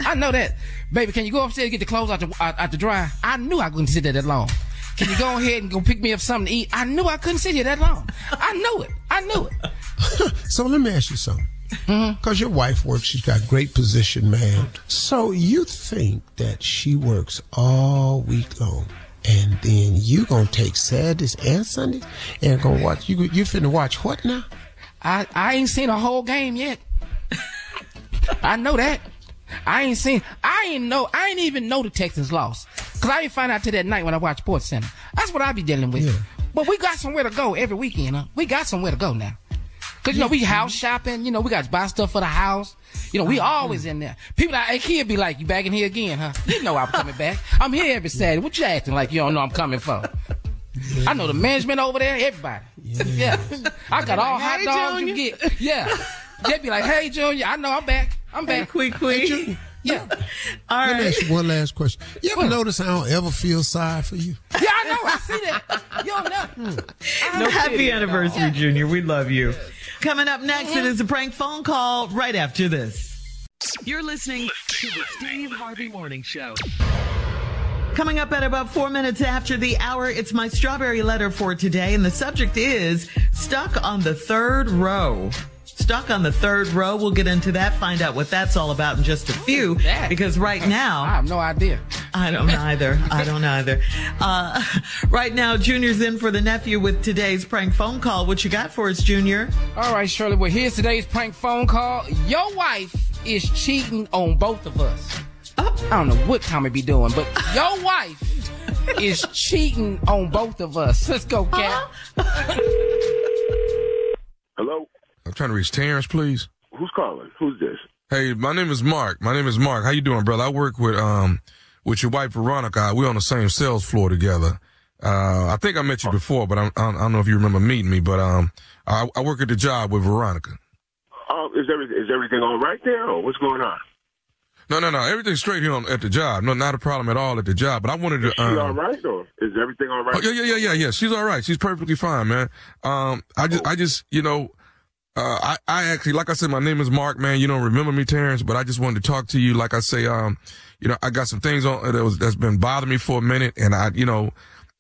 I know that. Baby, can you go upstairs and get the clothes out the, out, out the dryer? I knew I couldn't sit there that long. Can you go ahead and go pick me up something to eat? I knew I couldn't sit here that long. I knew it. I knew it. So let me ask you something. Mm-hmm. Because your wife works, she's got great position, man. So you think that she works all week long, and then you gonna take Saturdays and Sundays and gonna watch? You you finna watch what now? I, I ain't seen a whole game yet. I know that. I ain't seen, I ain't know, I ain't even know the Texans lost. Cause I didn't find out till that night when I watched SportsCenter. That's what I be dealing with. But we got somewhere to go every weekend, huh? We got somewhere to go now. Cause you know, we house shopping, you know, we got to buy stuff for the house. You know, we uh-huh. always in there. People like, hey, kid be like, you back in here again, huh? You know I'm coming back. I'm here every Saturday. What you acting like you don't know I'm coming for? I know the management over there, everybody. Yeah. I got all hot Hey, dogs Junior. you get. Yeah. They be like, hey, Junior, I know I'm back. I'm back. Quick, quick. Yeah. All Let me ask you one last question. You ever notice I don't ever feel sorry for you? Yeah, I know. I see that. You don't know. Hmm. No, happy pity at all. anniversary, Junior. We love you. Coming up next, it mm-hmm. is a prank phone call right after this. You're listening to the Steve Harvey Morning Show. Coming up at about four minutes after the hour, it's my strawberry letter for today, and the subject is stuck on the third row. Stuck on the third row. We'll get into that, find out what that's all about in just a few. Because right now, I have no idea. I don't either. I don't either. Uh, right now, Junior's in for the nephew with today's prank phone call. What you got for us, Junior? All right, Shirley. Well, here's today's prank phone call. Your wife is cheating on both of us. I don't know what Tommy be doing, but your wife is cheating on both of us. Let's go, Cat. Hello? I'm trying to reach Terrence, please. Who's calling? Who's this? Hey, my name is Mark. My name is Mark. How you doing, brother? I work with um with your wife Veronica. We're on the same sales floor together. Uh, I think I met you before, but I, I don't know if you remember meeting me. But um, I, I work at the job with Veronica. Oh, is every, is everything all right there, or what's going on? No, no, no. Everything's straight here on, at the job. No, not a problem at all at the job. But I wanted to. Is she Um, all right, or is everything all right? Oh, yeah, yeah, yeah, yeah, yeah. She's all right. She's perfectly fine, man. Um, I just, I just, you know, uh, I, I actually, like I said, my name is Mark, man. You don't remember me, Terrence, but I just wanted to talk to you. Like I say, um, you know, I got some things on that was, that's been bothering me for a minute. And I, you know,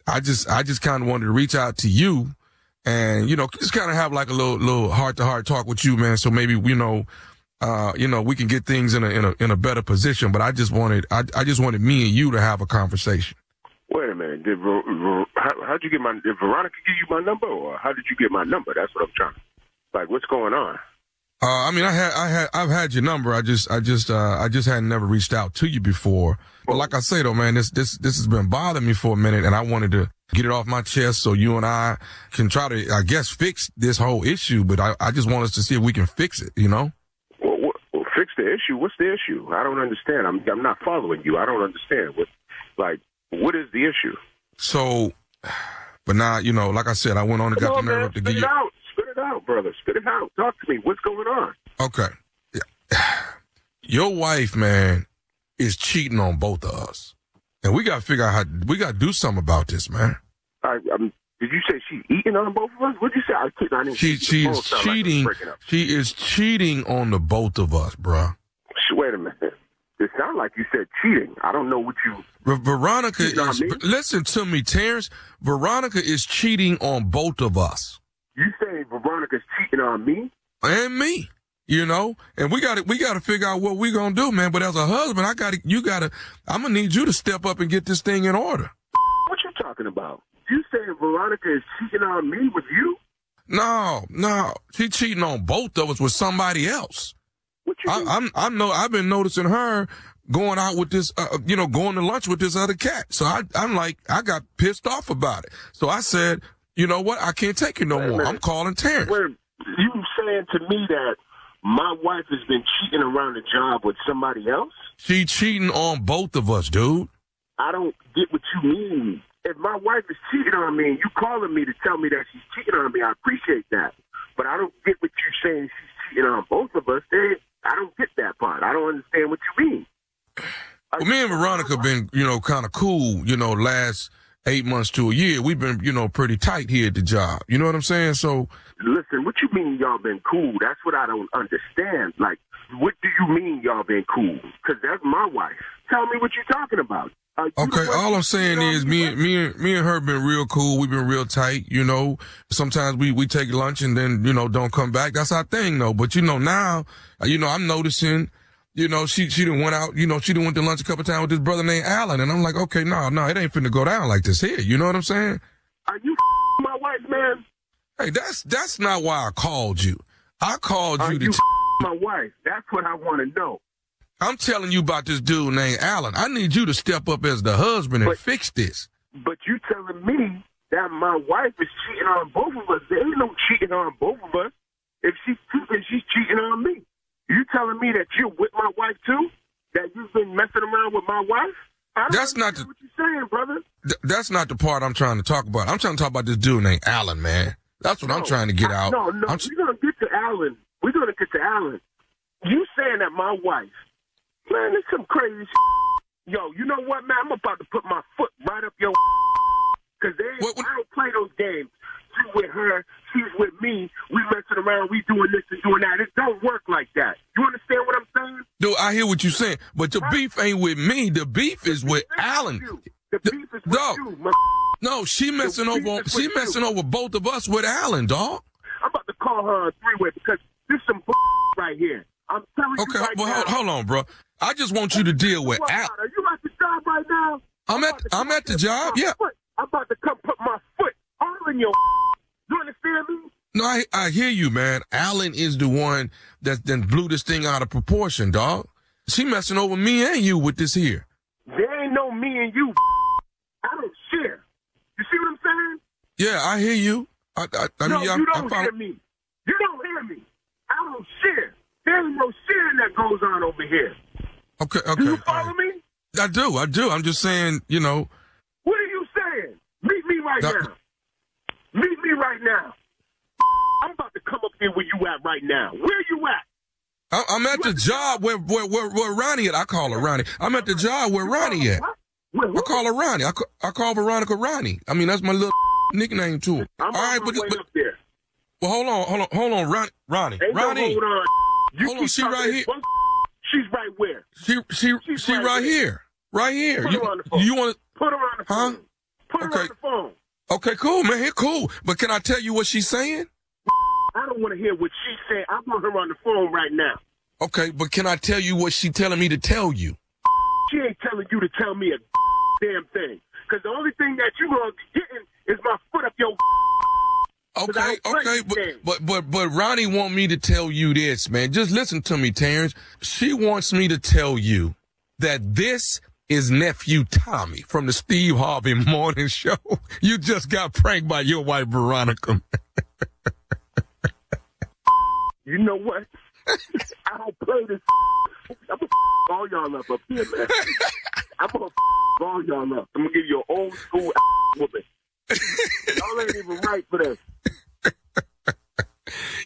I just, I just kind of wanted to reach out to you and, you know, just kind of have like a little, little heart to heart talk with you, man. So maybe, you know, uh, you know, we can get things in a, in a, in a better position. But I just wanted, I, I just wanted me and you to have a conversation. Wait a minute. Did how, how'd you get my? Did Veronica give you my number, or how did you get my number? That's what I'm trying. Like, what's going on? Uh, I mean, I had, I had, I've had your number. I just, I just, uh, I just hadn't never reached out to you before. But like I say though, man, this, this, this has been bothering me for a minute and I wanted to get it off my chest so you and I can try to, I guess, fix this whole issue. But I, I just want us to see if we can fix it, you know? Well, what, well, fix the issue. What's the issue? I don't understand. I'm, I'm not following you. I don't understand. What, like, what is the issue? So, but now, you know, like I said, I went on and got the nerve man. up to get it you. out. It out, brother. Spit it out. Talk to me. What's going on? Okay. Your wife, man, is cheating on both of us. And we got to figure out how, we got to do something about this, man. I, I'm, did you say she's eating on both of us? What did you say? I, couldn't- I didn't She, she is like cheating. up. She is cheating on the both of us, bruh. Wait a minute. It sounded like you said cheating. I don't know what you. Ver- Veronica is, listen to me, Terrence. Veronica is cheating on both of us You say Veronica's cheating on me? and me, you know, and we got to, we got to figure out what we going to do, man. But as a husband, I got to, you got to, I'm going to need you to step up and get this thing in order. What you talking about? You saying Veronica is cheating on me with you? No, no, she cheating on both of us with somebody else. What you I, I'm, I know, I've been noticing her going out with this, uh, you know, going to lunch with this other cat. So I, I'm like, I got pissed off about it. So I said, you know what? I can't take it no Wait more. I'm calling Terrence. Wait, you saying to me that my wife has been cheating around the job with somebody else? She cheating on both of us, dude. I don't get what you mean. If my wife is cheating on me and you calling me to tell me that she's cheating on me, I appreciate that. But I don't get what you're saying she's cheating on both of us. They, I don't get that part. I don't understand what you mean. Well, me and Veronica been, you know, kind of cool, you know, last eight months to a year. We've been, you know, pretty tight here at the job. You know what I'm saying? So, Listen, what you mean y'all been cool? That's what I don't understand. Like, what do you mean y'all been cool? Because that's my wife. Tell me what you're talking about. You okay, all I'm saying is me? and me, and me and her been real cool. We've been real tight, you know. Sometimes we, we take lunch and then, you know, don't come back. That's our thing though. But you know, now, uh, you know, I'm noticing, you know, she, she done went out, you know, she done went to lunch a couple times with this brother named Alan. And I'm like, okay, no, no, it ain't finna go down like this here. You know what I'm saying? Are you my wife, man? Hey, that's that's not why I called you. I called Are you to. you my wife? That's what I want to know. I'm telling you about this dude named Allen. I need you to step up as the husband and But- fix this. But you telling me that my wife is cheating on both of us? There ain't no cheating on both of us. If she's cheating, she's cheating on me. You telling me that you're with my wife too? That you've been messing around with my wife? That's not understand what you're saying, brother. Th- that's not the part I'm trying to talk about. I'm trying to talk about this dude named Allen, man. That's what I'm trying to get I- out. No, no, I'm, we're gonna get to Allen. We're gonna get to Allen. You saying that my wife, man, it's some crazy. Shit. Yo, you know what, man? I'm about to put my foot right up your. Cause they, I don't play those games. You with her, she's with me. We messing around. We doing this and doing that. It don't work like that. You understand what I'm saying? dude, I hear what you're saying, but the beef ain't with me. The beef is with Allen. The beef is with Dog. you. My, No, she messing over. She messing over both of us with Allen, dog. I'm about to call her a three way because this some right here. I'm telling Okay, you right well, now. hold, hold on, bro. I just want you to deal with What, Al. Are you at the job right now? I'm at I'm at the job. Yeah. I'm about to come put my foot all in your. You understand me? No, I I hear you, man. Allen is the one that then blew this thing out of proportion, dog. She messing over me and you with this here. There ain't no me and you. I don't share. You see what I'm saying? Yeah, I hear you. I I, I no, mean, you don't hear me. You don't hear me. I don't share. There ain't no sharing that goes on over here. Okay, okay. Do you follow right. me? I do, I do. I'm just saying, you know, What are you saying? Meet me right No. now. Meet me right now. I'm about to come up here where you at right now. Where you at? I, I'm at the job where where where, where Ronnie at. I call her Ronnie. I'm at the job where Ronnie at. I call her Ronnie. I, ca- I call Veronica Ronnie. I mean, that's my little nickname too. All I'm right, on but, but up there. well, hold on, hold on, hold on, Ronnie, Ronnie, Ain't no Ronnie. hold on. You Hold on, she right here. She's right where? She she She's she right right there. here, right here. Put You her on the phone. you want to Put her on the Huh? phone. Put her Okay. on the phone. Okay, cool, man. Here, cool. But can I tell you what she's saying? I don't want to hear what she said. I want her on the phone right now. Okay, but can I tell you what she telling me to tell you? She ain't telling you to tell me a damn thing. Because the only thing that you gonna be getting is my foot up your. Okay, okay, but, but but but Ronnie want me to tell you this, man. Just listen to me, Terrence. She wants me to tell you that this is nephew Tommy from the Steve Harvey Morning Show. You just got pranked by your wife Veronica. You know what? I don't play this. I'm gonna all y'all up up here, man. I'm gonna all y'all up. I'm gonna give you an old school whooping. Y'all ain't even right for this.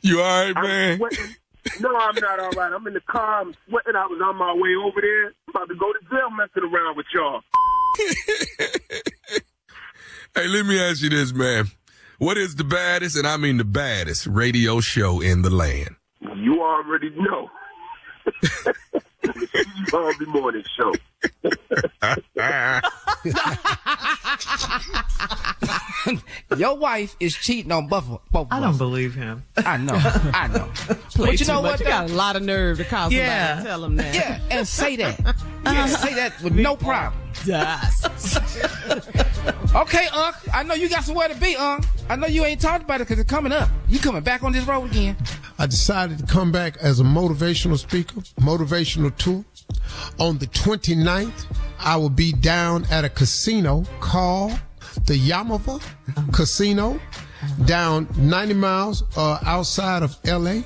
You all right, I'm man? sweating. No, I'm not all right. I'm in the car. I'm sweating. I was on my way over there. I'm about to go to jail messing around with y'all. Hey, let me ask you this, man. What is the baddest, and I mean the baddest, radio show in the land? You already know. the Steve Morning Show. Your wife is cheating on both, both I don't believe him. I know, I know. Play but you know much. what? You got A lot of nerve to call Yeah. somebody to tell them that. Yeah, and say that. Yeah, say that with no problem. Okay, Unc. I know you got somewhere to be, Unc. I know you ain't talked about it because it's coming up. You coming back on this road again? I decided to come back as a motivational speaker, motivational tour. On the 29th, I will be down at a casino called the Yamava Casino, down 90 miles uh, outside of LA.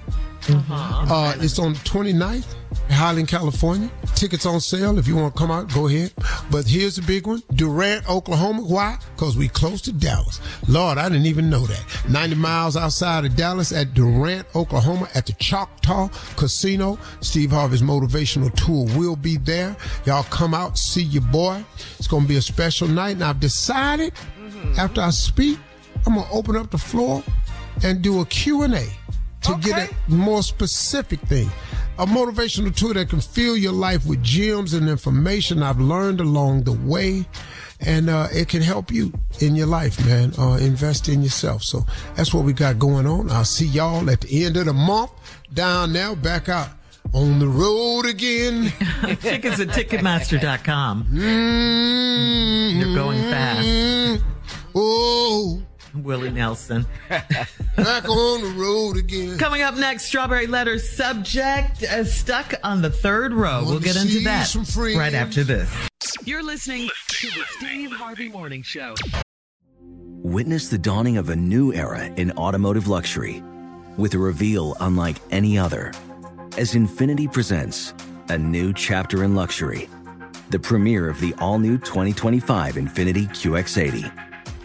Uh, it's on the 29th, Highland, California. Tickets on sale. If you want to come out, go ahead. But here's the big one Durant, Oklahoma. Why? Because we close to Dallas. Lord, I didn't even know that. 90 miles outside of Dallas at Durant, Oklahoma at the Choctaw Casino. Steve Harvey's motivational tour will be there. Y'all come out, see your boy. It's going to be a special night. And I've decided after I speak, I'm going to open up the floor and do a Q&A to get a more specific thing. A motivational tool that can fill your life with gems and information I've learned along the way. And uh, it can help you in your life, man. Uh, invest in yourself. So that's what we got going on. I'll see y'all at the end of the month down now, back out on the road again. Tickets at Ticketmaster.com. Mm-hmm. You're going fast. Oh, Willie Nelson. Back on the road again. Coming up next, Strawberry Letter subject uh, stuck on the third row. We'll get into that right after this. You're listening to the Steve Harvey Morning Show. Witness the dawning of a new era in automotive luxury with a reveal unlike any other as Infiniti presents a new chapter in luxury, the premiere of the all new 2025 Infiniti QX80.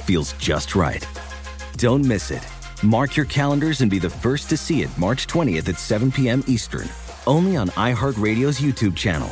feels just right. Don't miss it. Mark your calendars and be the first to see it March 20th at 7 p.m. Eastern, only on iHeartRadio's YouTube channel.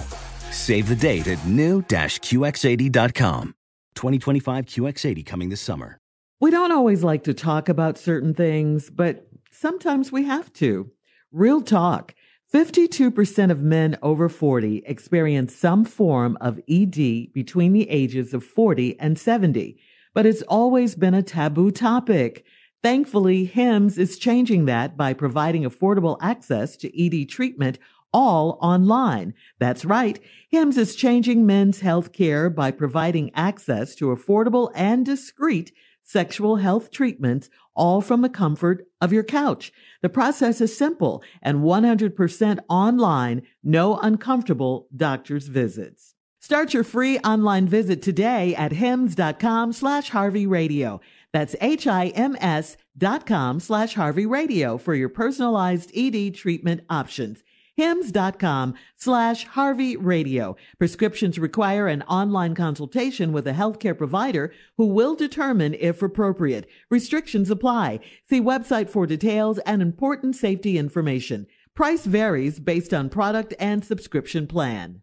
Save the date at new-QX80.com. 2025 QX80 coming this summer. We don't always like to talk about certain things, but sometimes we have to. Real talk. 52% of men over 40 experience some form of ED between the ages of 40 and 70, but it's always been a taboo topic. Thankfully, HIMS is changing that by providing affordable access to ED treatment all online. That's right. HIMS is changing men's health care by providing access to affordable and discreet sexual health treatments, all from the comfort of your couch. The process is simple and 100% online, no uncomfortable doctor's visits. Start your free online visit today at hims.com slash Harvey Radio. That's H-I-M-S dot com slash Harvey Radio for your personalized ED treatment options hims.com slash Harvey Radio. Prescriptions require an online consultation with a healthcare provider who will determine if appropriate. Restrictions apply. See website for details and important safety information. Price varies based on product and subscription plan.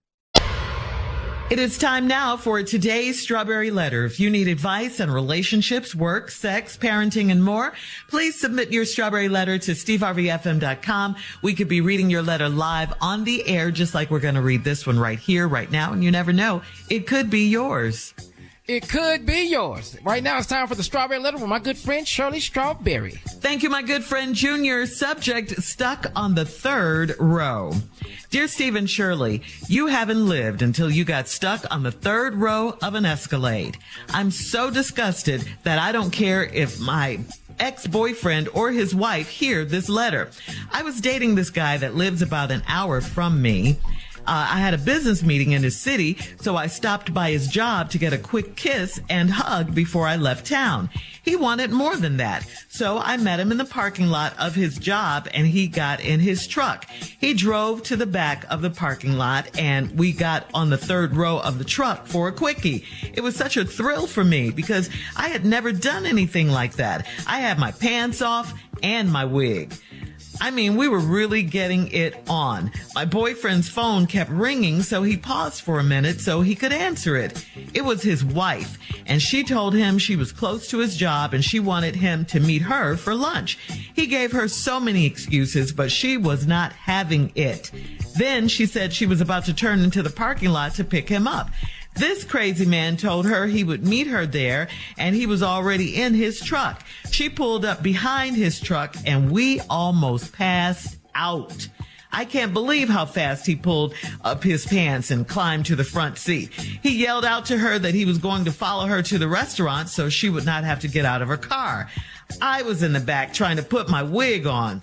It is time now for today's Strawberry Letter. If you need advice on relationships, work, sex, parenting, and more, please submit your Strawberry Letter to steveharveyfm.com. We could be reading your letter live on the air, just like we're going to read this one right here, right now. And you never know, it could be yours. It could be yours. Right now, it's time for the strawberry letter with my good friend Shirley Strawberry. Thank you, my good friend Junior. Subject stuck on the third row. Dear Stephen Shirley, you haven't lived until you got stuck on the third row of an Escalade. I'm so disgusted that I don't care if my ex-boyfriend or his wife hear this letter. I was dating this guy that lives about an hour from me. Uh, I had a business meeting in his city, so I stopped by his job to get a quick kiss and hug before I left town. He wanted more than that, so I met him in the parking lot of his job and he got in his truck. He drove to the back of the parking lot and we got on the third row of the truck for a quickie. It was such a thrill for me because I had never done anything like that. I had my pants off and my wig. I mean, we were really getting it on. My boyfriend's phone kept ringing, so he paused for a minute so he could answer it. It was his wife, and she told him she was close to his job and she wanted him to meet her for lunch. He gave her so many excuses, but she was not having it. Then she said she was about to turn into the parking lot to pick him up. This crazy man told her he would meet her there and he was already in his truck. She pulled up behind his truck and we almost passed out. I can't believe how fast he pulled up his pants and climbed to the front seat. He yelled out to her that he was going to follow her to the restaurant so she would not have to get out of her car. I was in the back trying to put my wig on.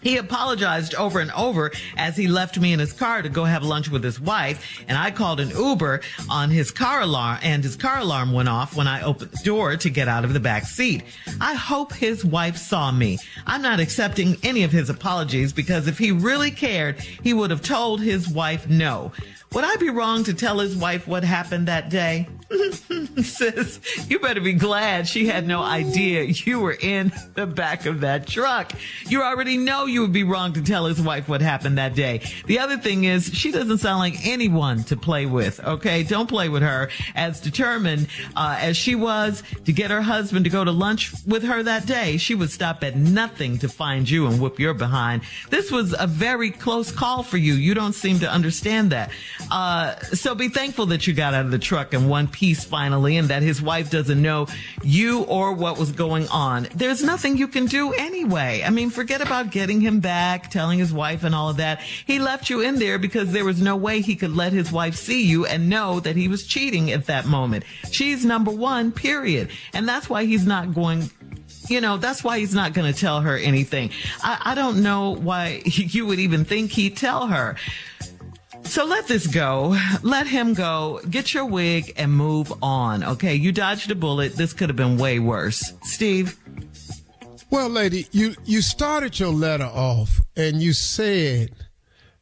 He apologized over and over as he left me in his car to go have lunch with his wife, and I called an Uber on his car alarm, and his car alarm went off when I opened the door to get out of the back seat. I hope his wife saw me. I'm not accepting any of his apologies because if he really cared, he would have told his wife no. Would I be wrong to tell his wife what happened that day? Sis, you better be glad she had no idea you were in the back of that truck. You already know you would be wrong to tell his wife what happened that day. The other thing is, she doesn't sound like anyone to play with. Okay, don't play with her. As determined uh, as she was to get her husband to go to lunch with her that day, she would stop at nothing to find you and whoop your behind. This was a very close call for you. You don't seem to understand that. Uh, so be thankful that you got out of the truck in one piece finally, and that his wife doesn't know you or what was going on. There's nothing you can do anyway. I mean, forget about getting him back, telling his wife and all of that. He left you in there because there was no way he could let his wife see you and know that he was cheating at that moment. She's number one, period. And that's why he's not going you know, that's why he's not going to tell her anything. I, I, don't know why you would even think he'd tell her. So let this go. Let him go. Get your wig and move on. Okay. You dodged a bullet. This could have been way worse. Steve. Well, lady, you, you started your letter off and you said,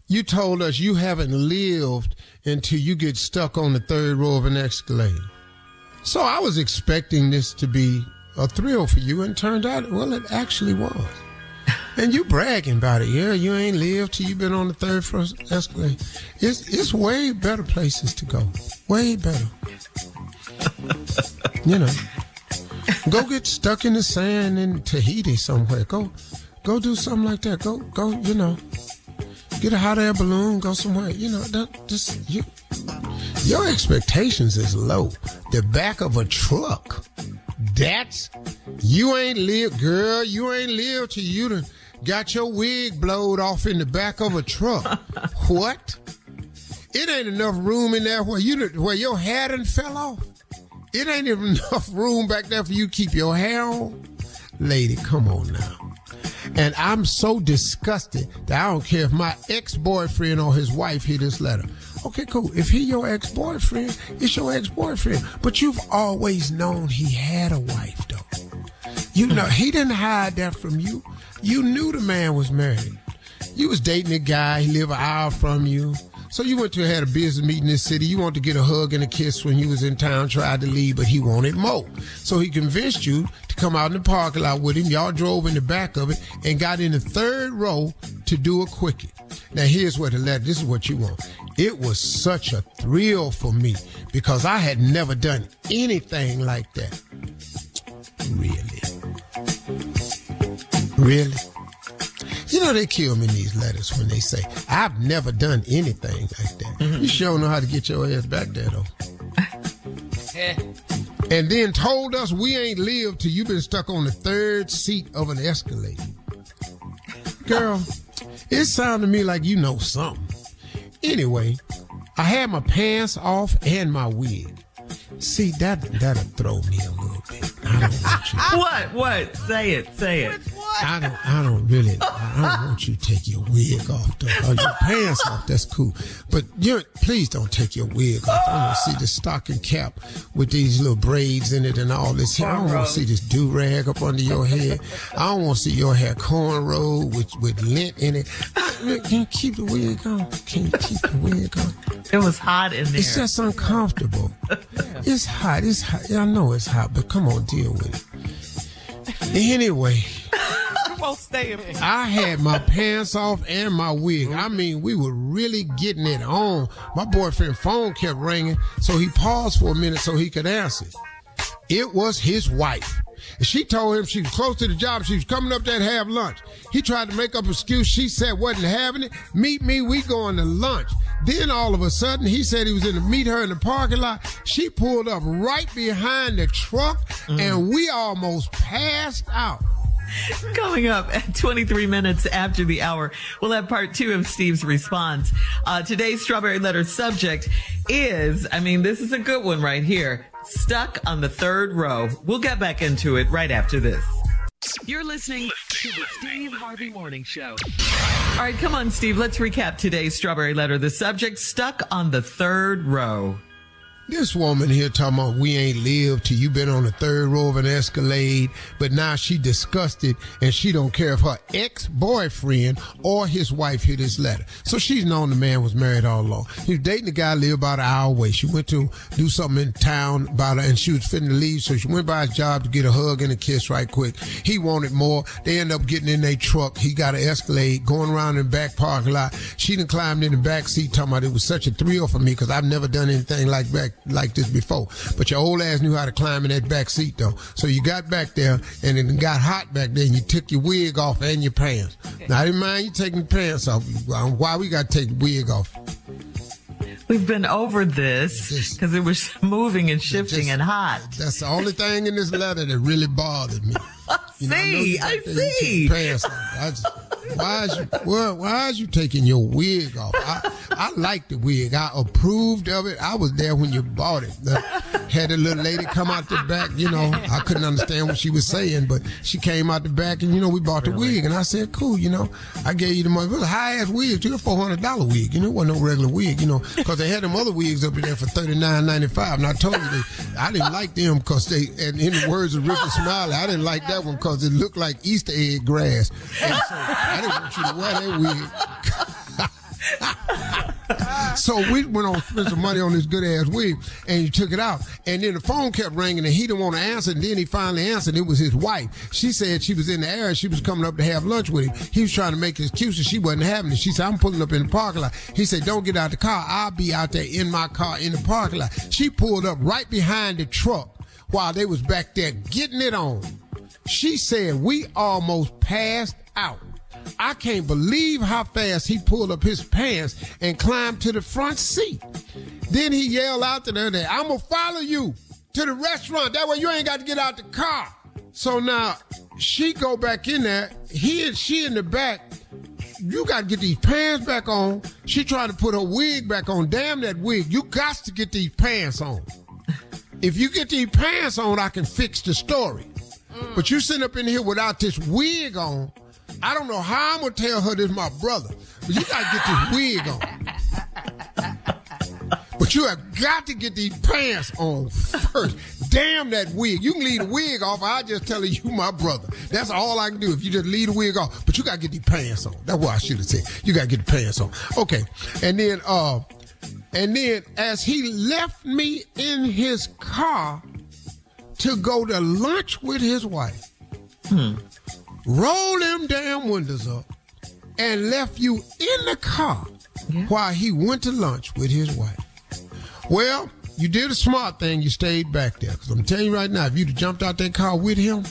you told us you haven't lived until you get stuck on the third row of an escalator. So I was expecting this to be a thrill for you and turned out, well, it actually was. And you bragging about it. Yeah, you ain't lived till you been on the third floor escalator. It's, it's way better places to go. Way better. you know. Go get stuck in the sand in Tahiti somewhere. Go go do something like that. Go go, you know. Get a hot air balloon, go somewhere. You know, that just you your expectations is low. The back of a truck. That's you ain't live, girl. You ain't lived till you done got your wig blowed off in the back of a truck. what? It ain't enough room in there where you where your hair done fell off. It ain't even enough room back there for you to keep your hair on. Lady, come on now. And I'm so disgusted that I don't care if my ex-boyfriend or his wife hear this letter. Okay, cool. If he your ex-boyfriend, it's your ex-boyfriend. But you've always known he had a wife, though. You know, he didn't hide that from you. You knew the man was married. You was dating a guy, he lived an hour from you. So you went to had a business meeting in the city. You wanted to get a hug and a kiss when he was in town, tried to leave, but he wanted more. So he convinced you to come out in the parking lot with him. Y'all drove in the back of it and got in the third row to do a quickie. Now here's what the letter. This is what you want. It was such a thrill for me because I had never done anything like that. Really? Really? You know, they kill me in these letters when they say, I've never done anything like that. Mm-hmm. You sure know how to get your ass back there, though. and then told us we ain't lived till you been stuck on the third seat of an escalator. Girl, it sounded to me like you know something. Anyway, I had my pants off and my wig. See, that that'll throw me a little bit. I don't want you. what? What? Say it. Say it. I don't. I don't really. I don't want you to take your wig off though, or your pants off. That's cool. But you please don't take your wig off. I don't want to see the stocking cap with these little braids in it and all this. hair. I don't want to see this do rag up under your head. I don't want to see your hair cornrow with with lint in it. Can you keep the wig on? Can you keep the wig on? It was hot in there. It's just uncomfortable. It's hot. It's hot. I know it's hot, but come on, deal with it. Anyway. I had my pants off and my wig. I mean, we were really getting it on. My boyfriend phone kept ringing, so he paused for a minute so he could answer. It was his wife. And she told him she was close to the job. She was coming up there to have lunch. He tried to make up an excuse. She said wasn't having it. Meet me. We going to lunch. Then all of a sudden, he said he was in to meet her in the parking lot. She pulled up right behind the truck, mm. and we almost passed out. Coming up at 23 minutes after the hour, we'll have part two of Steve's response. Uh, today's strawberry letter subject is, I mean, this is a good one right here. Stuck on the third row. We'll get back into it right after this. You're listening to the Steve Harvey Morning Show. All right, come on, Steve. Let's recap today's strawberry letter. The subject stuck on the third row. This woman here talking about we ain't lived till you been on the third row of an Escalade, but now she disgusted and she don't care if her ex-boyfriend or his wife hear this letter. So she's known the man was married all along. He was dating the guy live about an hour away. She went to do something in town about her and she was to leave, so she went by his job to get a hug and a kiss right quick. He wanted more. They end up getting in their truck. He got an Escalade going around in the back parking lot. She done climbed in the back seat talking about it was such a thrill for me because I've never done anything like back like this before. But your old ass knew how to climb in that back seat though. So you got back there and it got hot back there and you took your wig off and your pants. Now I didn't mind you taking the pants off. Um, why we got to take the wig off? We've been over this because it was moving and shifting Just- and hot. That's the only thing in this letter that really bothered me. You know, I see, I that- you took see. I just- why is you why, why is you taking your wig off? I, I like the wig. I approved of it. I was there when you bought it. The- had a little lady come out the back. You know, I couldn't understand what she was saying, but she came out the back and you know we bought the wig and I said, cool. You know, I gave you the money. It was a high ass wig. You a four hundred dollar wig. You know, it wasn't no regular wig. You know, because they had them other wigs up in there for thirty nine ninety five. And I told you they, I didn't like them because they. And in the words of Rickey Smiley, I didn't like that one because it looked like Easter egg grass. And so I didn't want you to wear that wig. so we went on spent some money on this good ass wig, and he took it out. And then the phone kept ringing, and he didn't want to answer. And then he finally answered. It was his wife. She said she was in the area. She was coming up to have lunch with him. He was trying to make excuses. She wasn't having it. She said, "I'm pulling up in the parking lot." He said, "Don't get out the car. I'll be out there in my car in the parking lot." She pulled up right behind the truck while they was back there getting it on. She said, "We almost passed out." I can't believe how fast he pulled up his pants and climbed to the front seat. Then he yelled out to her, I'm gonna follow you to the restaurant. That way you ain't got to get out the car. So now she go back in there. He and she in the back. You got to get these pants back on. She trying to put her wig back on. Damn that wig. You got to get these pants on. If you get these pants on, I can fix the story. But you sitting up in here without this wig on. I don't know how I'm gonna tell her this my brother, but you gotta get this wig on. But you have got to get these pants on first. Damn that wig. You can leave the wig off. I just tell her you my brother. That's all I can do if you just leave the wig off. But you gotta get these pants on. That's what I should have said. You gotta get the pants on. Okay. And then uh and then as he left me in his car to go to lunch with his wife, hmm. roll them damn windows up, and left you in the car while he went to lunch with his wife. Well, you did a smart thing. You stayed back there. Because I'm telling you right now, if you'd have jumped out that car with him,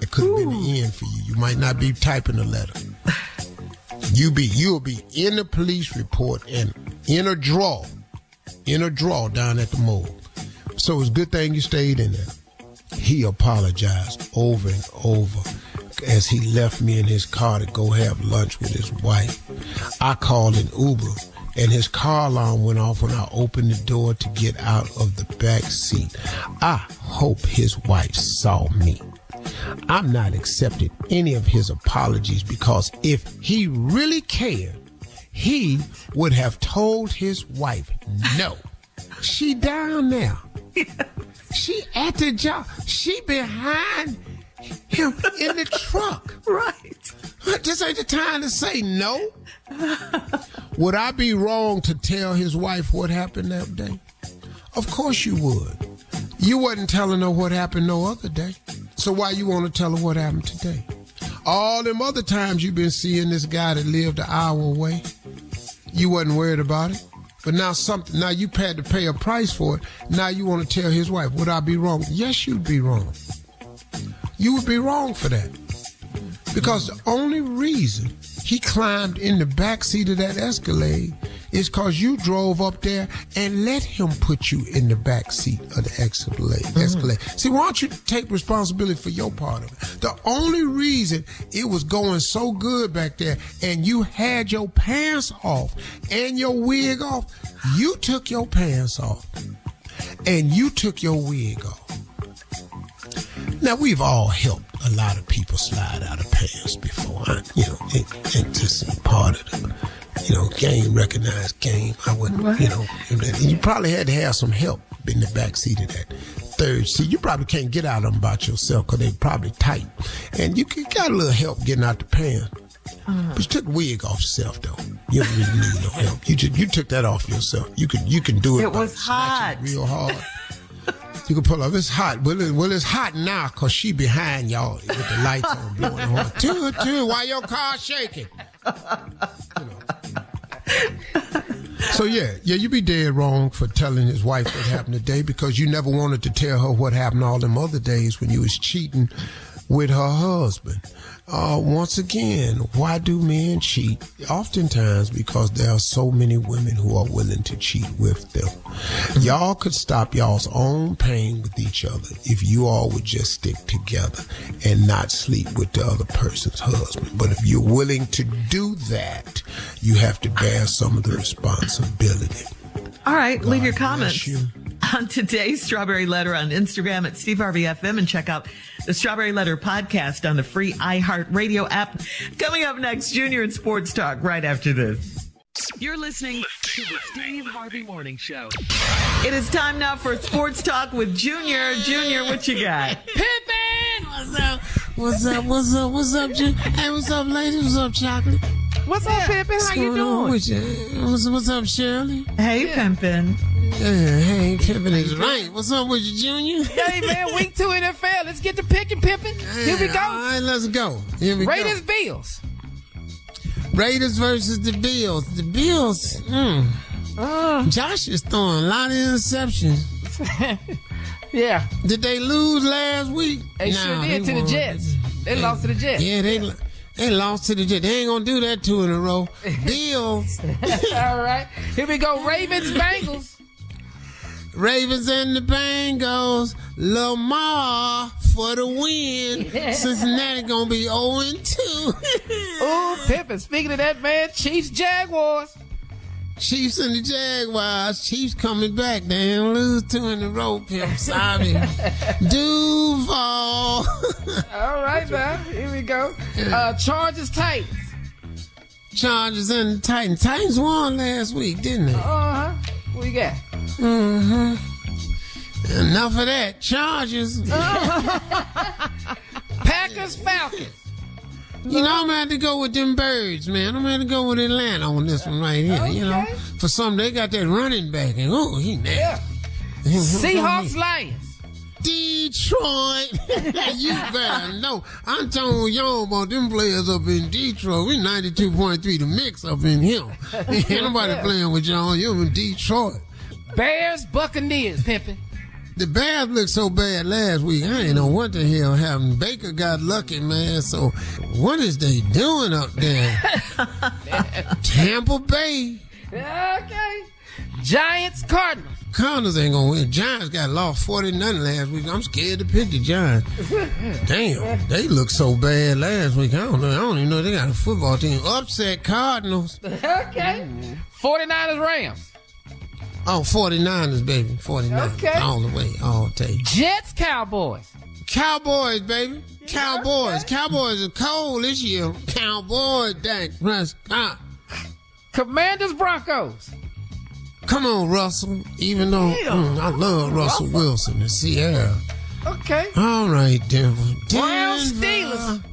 it could have been the end for you. You might not be typing a letter. You be you'll be in the police report and in a draw, in a draw down at the morgue. So it's a good thing you stayed in there. He apologized over and over as he left me in his car to go have lunch with his wife. I called an Uber and his car alarm went off when I opened the door to get out of the back seat. I hope his wife saw me. I'm not accepting any of his apologies because if he really cared, he would have told his wife no. She down there. She at the job. She behind him in the truck. Right. This ain't the time to say no. Would I be wrong to tell his wife what happened that day? Of course you would. You wasn't telling her what happened no other day. So why you want to tell her what happened today? All them other times you've been seeing this guy that lived an hour away, you wasn't worried about it. But now something now you had to pay a price for it. Now you want to tell his wife, would I be wrong? Yes, you'd be wrong. You would be wrong for that. Because the only reason he climbed in the back seat of that Escalade is because you drove up there and let him put you in the back seat of the Escalade. Mm-hmm. Escalade. See, why don't you take responsibility for your part of it? The only reason it was going so good back there and you had your pants off and your wig off, you took your pants off and you took your wig off. Now we've all helped a lot of people slide out of pants before, I- you know, and, and just part of the, you know, game recognized game. I wouldn't, Right. you know, you probably had to have some help in the back seat of that third seat. You probably can't get out of them by yourself because they probably tight, and you can- got a little help getting out the pan. Uh-huh. But you took the wig off yourself though. You don't really need no help. You just you took that off yourself. You could you can do it. It was hot. real hard. You can pull up. It's hot. Well, it, well, it's hot now because she behind y'all with the lights on, blowing horn. Two, two. Why your car shaking? So yeah, yeah, you be dead wrong for telling his wife what happened today because you never wanted to tell her what happened all them other days when you was cheating with her husband. Uh, once again, why do men cheat? Oftentimes because there are so many women who are willing to cheat with them. Y'all could stop y'all's own pain with each other if you all would just stick together and not sleep with the other person's husband. But if you're willing to do that, you have to bear some of the responsibility. All right, leave your comments you. on today's Strawberry Letter on Instagram at Steve Harvey FM and check out the Strawberry Letter podcast on the free iHeartRadio app. Coming up next, Junior and Sports Talk right after this. You're listening to the Steve Harvey Morning Show. It is time now for Sports Talk with Junior. Junior, what you got? What's up? What's up? What's up? What's up, Ju- Hey, what's up, ladies? What's up, Chocolate? What's up, Pippin? How you going doing? What's, what's up, Shirley? Hey, Pimpin. Yeah, hey, Pimpin is right. What's up with you, Junior? Hey man, week two NFL. Let's get to picking, Pippin. Here we go. All right, let's go. Here we go. Raiders, go. Bills. Raiders versus the Bills. The Bills. Mm. Uh. Josh is throwing a lot of interceptions. Yeah, Did they lose last week? they sure Nah, did to the. Jets. They lost to the Jets. Yeah, they they lost to the Jets. They ain't gonna do that two in a row. Bills. All right, here we go. Ravens, Bengals. Ravens and the Bengals. Lamar for the win. Cincinnati gonna be 0 and 2. Ooh, Pippin. Speaking of that, man, Chiefs, Jaguars. Chiefs and the Jaguars. Chiefs coming back. They ain't lose two in a row, Pimp. Sorry. Duval. All right, man. Here we go. Uh, Chargers, Titans. Chargers and the Titans. Titans won last week, didn't they? Uh huh. What you got? Mm-hmm. Enough of that. Chargers. Packers, Falcons. You know, I'm gonna have to go with them birds, man. I'm gonna have to go with Atlanta on this one right here. You know, for some, they got that running back, and oh, he nasty. Seahawks, Lions. Detroit. you better know. I'm telling y'all about them players up in Detroit. We 92.3 the mix up in here. Ain't nobody playing with y'all. You're in Detroit. Bears, Buccaneers, Pippin. The Bears looked so bad last week. I ain't know what the hell happened. Baker got lucky, man. So what is they doing up there? Tampa Bay. Okay. Giants, Cardinals. Cardinals ain't gonna win. Giants got lost 40 nothing last week. I'm scared to pick the Giants. Damn, they look so bad last week. I don't know. I don't even know they got a football team. Upset Cardinals. Okay. 49ers, Rams. Oh, 49ers, baby. 49ers. Okay. All the way. All day. Jets, Cowboys. Cowboys, baby. Cowboys. Cowboys are cold this year. Cowboys, Dak Prescott. Commanders, Broncos. Come on, Russell. Even though mm, I love Russell, Wilson and Ciara. Okay. All right, Denver. Denver. Steelers.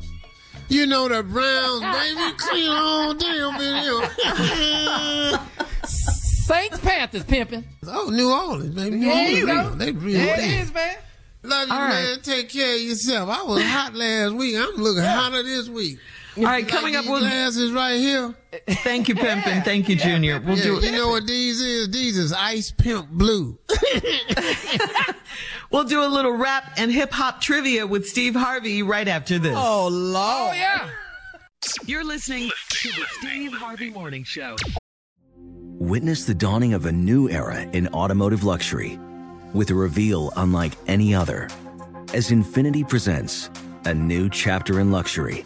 You know the Browns, baby. Clean on down, baby. Saints, Panthers, pimping. Oh, New Orleans, baby. New There Orleans, you go. They real There it is, man. Love you, All right. man. Take care of yourself. I was hot last week. I'm looking hotter this week. All right, Like coming up, we'll glasses right here. thank you, Pimpin. Thank you, Junior. We'll Yeah, do you know what these is? These is ice pimp blue. we'll do a little rap and hip hop trivia with Steve Harvey right after this. Oh lord! Oh, yeah. You're listening to the Steve Harvey Morning Show. Witness the dawning of a new era in automotive luxury with a reveal unlike any other as Infiniti presents a new chapter in luxury,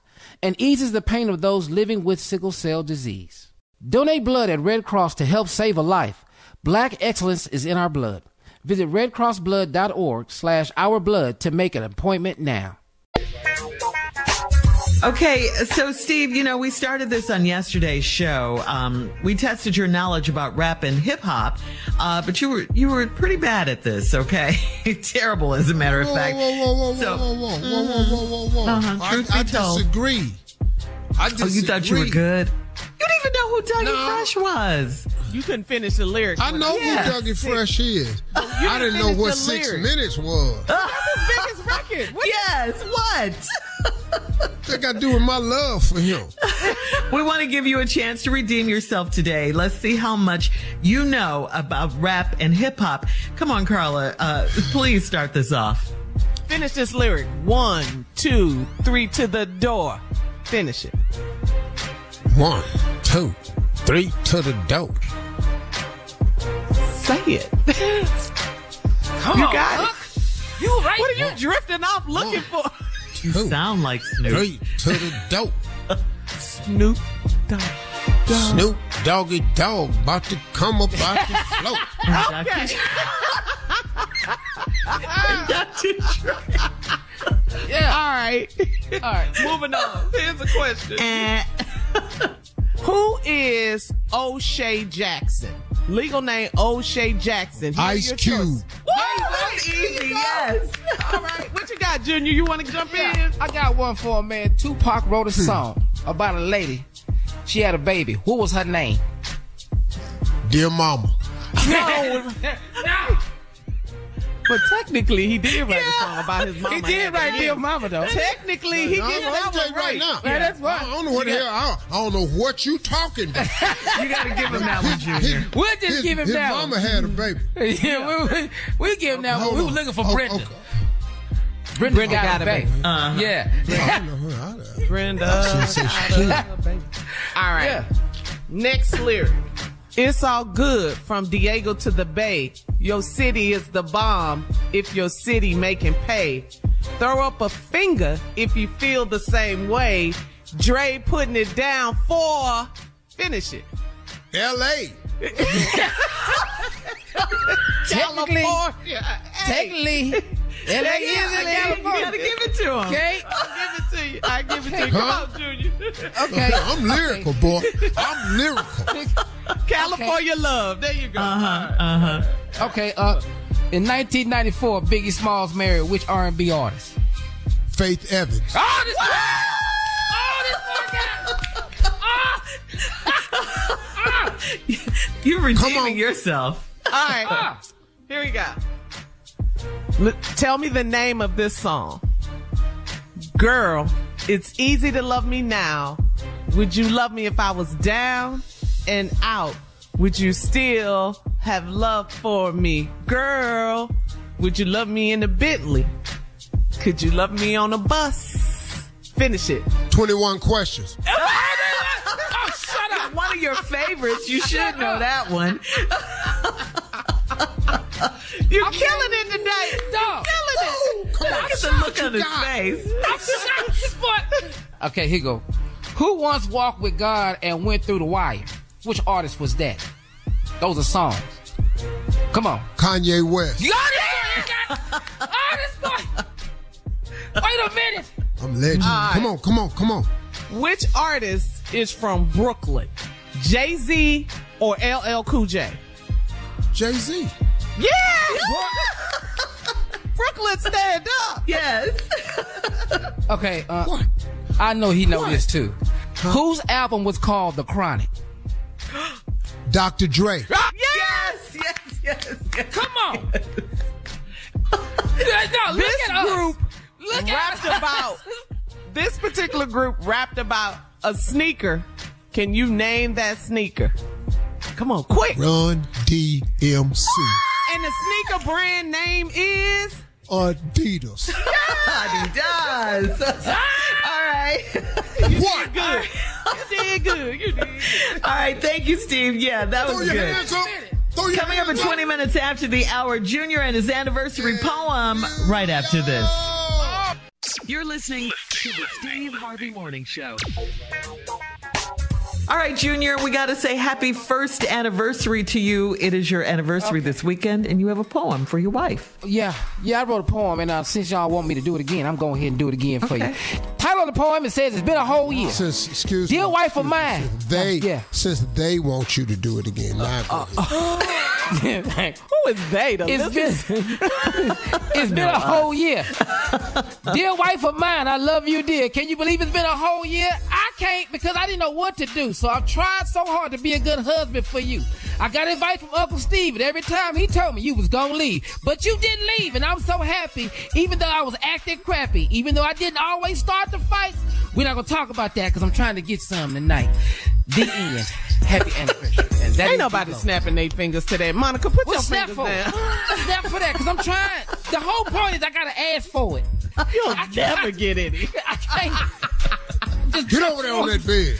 and eases the pain of those living with sickle cell disease. Donate blood at Red Cross to help save a life. Black excellence is in our blood. Visit redcrossblood.org slash ourblood to make an appointment now. Okay, so Steve, you know, we started this on yesterday's show. Um, we tested your knowledge about rap and hip hop, uh, but you were you were pretty bad at this. Okay, terrible as a matter of fact. whoa, whoa, whoa, So- whoa, whoa, whoa, whoa, whoa, whoa, whoa. Uh-huh, I, truth I be told. disagree. I Oh, disagree. you thought you were good? You didn't even know who Dougie Fresh was. You couldn't finish the lyrics. I know Yes. who Dougie Fresh is. I didn't know what six lyrics. minutes was. That's his biggest record. What Yes, what? That got to do with my love for him. We want to give you a chance to redeem yourself today. Let's see how much you know about rap and hip hop. Come on, Carla. Uh, please start this off. Finish this lyric. One, two, three to the door. Finish it. One, two, three to the door. Say it. Come you on, got Huck. it. You right. What are you drifting off looking for? You sound like Snoop. Three to the door. Snoop Dogg. Snoop Doggy Dogg about to come up out the float. Okay. Dr. Dre. Yeah. All right. All right. Moving on. Here's a question. Eh. Who is O'Shea Jackson? Legal name O'Shea Jackson. Here are Ice Cube. choices. Woo, that's easy, yes. All right. What you got, Junior? You want to jump Yeah, in? I got one for a man. Tupac wrote a hmm. song about a lady. She had a baby. What was her name? Dear Mama. No. no. But technically, he did write a song about his mama. He did write kids. Dear Mama, though. Technically, he No, gets I'm that one right right. now. Yeah, that's I don't know what the hell. I don't, I don't know what you talking about. You got to give him that one, Junior. We'll just his, give him that one. his mama had a baby. yeah, we, we, we give him that one. We were looking for Oh, Brenda. okay. Brenda, Brenda got, got a a baby. baby. Uh-huh. Yeah. I don't know who I- Brenda. She said she All right. Yeah. Next lyric. It's all good from Diego to the Bay. Your city is the bomb if your city making pay. Throw up a finger if you feel the same way. Dre putting it down for finish it. L.A. Technically, technically, LA Yeah, is in California. You got to give it to him. Okay. I'll give it to you. I give it to you. Come Huh? on, Junior. Okay. I'm lyrical, boy. I'm lyrical. California love. There you go. Uh-huh, uh-huh. Okay. Uh, in 1994, Biggie Smalls married which R&B artist? Faith Evans. Oh, this Oh, this one got. You're Come redeeming yourself. All right. Ah. Here we go. L- tell me the name of this song. Girl, it's easy to love me now. Would you love me if I was down and out? Would you still have love for me? Girl, would you love me in a Bentley? Could you love me on a bus? Finish it. 21 questions. One of your favorites. You should know that one. You're killing it today. Dog. Killing it. Come on, Look at the look on his got. face. I'm shocked. This. Okay, here you go. Who once walked with God and went through the wire? Which artist was that? Those are songs. Come on. Kanye West. You got it. You got it. This boy. Wait a minute. I'm legend. All Come on, come on, come on. Which artist is from Brooklyn? Jay Z or LL Cool J? Jay Z. Yeah! Brooklyn, stand up. Yes. Okay, uh, I know he know this too. Whose album was called The Chronic? Dr. Dre. Yes, yes, yes, yes. Come on. no, look This at us. group Look rapped at about this particular group rapped about a sneaker. Can you name that sneaker? Come on, quick. Run DMC. And the sneaker brand name is Adidas. He does. All right. What? good. You did good. You did good. All right. Thank you, Steve. Yeah, that Throw was your good. hands up. Throw your Coming up in hands 20 minutes after the hour, Junior and his anniversary poem right after this. You're listening to the Steve Harvey Morning Show. All right, Junior, we got to say happy first anniversary to you. It is your anniversary this weekend, and you have a poem for your wife. Yeah, yeah, I wrote a poem, and uh, since y'all want me to do it again, I'm going ahead and do it again for Okay. you. Title of the poem, it says, It's been a whole year. Since, excuse Dear me. wife of mine. They, Yeah. since they want you to do it again. Now, Who is they? The It's been, it's been a whole year. dear wife of mine, I love you, dear. Can you believe it's been a whole year? I can't because I didn't know what to do. So I've tried so hard to be a good husband for you. I got advice from Uncle Steve, and every time he told me you was gonna leave, but you didn't leave, and I'm so happy. Even though I was acting crappy, even though I didn't always start the fights, we're not gonna talk about that because I'm trying to get some tonight. The end. Happy anniversary. And that Ain't nobody snapping their fingers to that. Monica, put Well, your snap fingers for it. down. snap for that, because I'm trying. The whole point is I gotta ask for it. You'll I never can't- get any. I can't. Just get over there on that bed.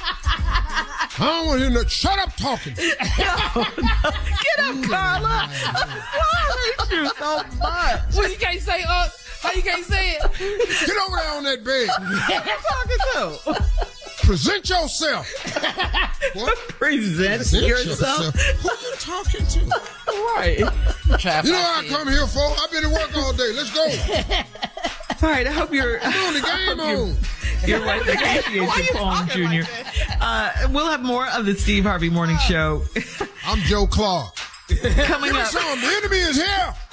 I don't want to hear no. Shut up talking. Get up, Carla. I hate you so much. Well, you can't say uh. How you can't say it? Get over there on that bed. Who you talking to? Present yourself. What? Present Present yourself. Who you talking to? Right. Trap You know what I come here for? I've been to work all day. Let's go. All right, I hope you're. Come on, the game on. Your wife appreciates your poem, Junior. uh, we'll have more of the Steve Harvey Morning Show I'm Joe Clark. Coming up. Some the enemy is here.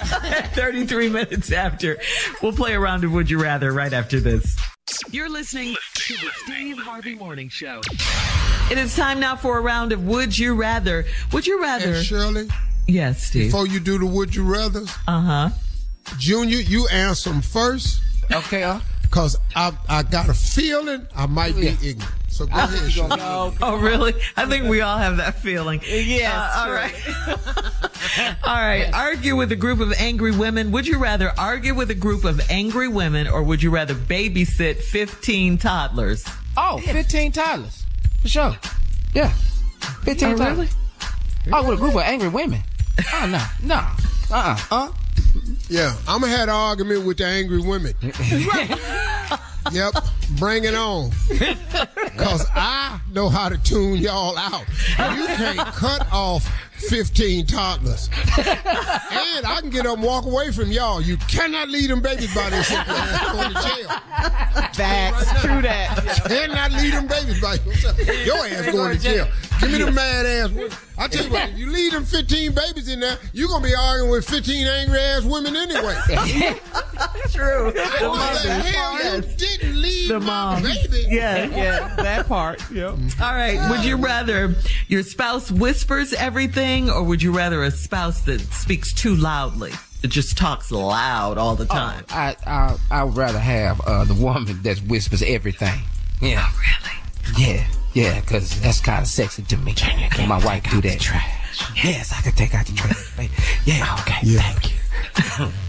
33 minutes after. We'll play a round of Would You Rather right after this. You're listening to the Steve Harvey Morning Show. It is time now for a round of Would You Rather. Would you rather? And Shirley, yes, Steve. before you do the would you rather, Uh huh. Junior, you answer them first. Okay, uh. Cause I I got a feeling I might be ignorant. So go ahead, Shirley. Oh, really? I think we all have that feeling. Yes, Uh, all true. right. all right. Argue with a group of angry women. Would you rather argue with a group of angry women or would you rather babysit 15 toddlers? Oh, 15 toddlers. For sure. Yeah. 15 Oh, toddlers. really? Oh, with a group of angry women. Oh, no. No. Uh-uh. Uh. Yeah, I'm gonna have an argument with the angry women. yep, bring it on. Cause I know how to tune y'all out. You can't cut off 15 toddlers. and I can get up and walk away from y'all. You cannot leave them babies by themselves. You're going to jail. Facts. True that. Cannot leave them babies by yourself. Your ass going to jail. Give me the mad ass women. I tell you what, if you leave them 15 babies in there, you're going to be arguing with 15 angry ass women anyway. True. What the hell? You didn't leave The my mom. baby. Yeah. Yeah, that part. Yep. All right. Would you rather your spouse whispers everything or would you rather a spouse that speaks too loudly? That just talks loud all the time. I, I, I would rather have uh, the woman that whispers everything. Yeah. really? Yeah. Yeah, because that's kind of sexy to me. When my wife do that. Yes, I can take out the trash. Yeah. Okay. Yeah. Thank you.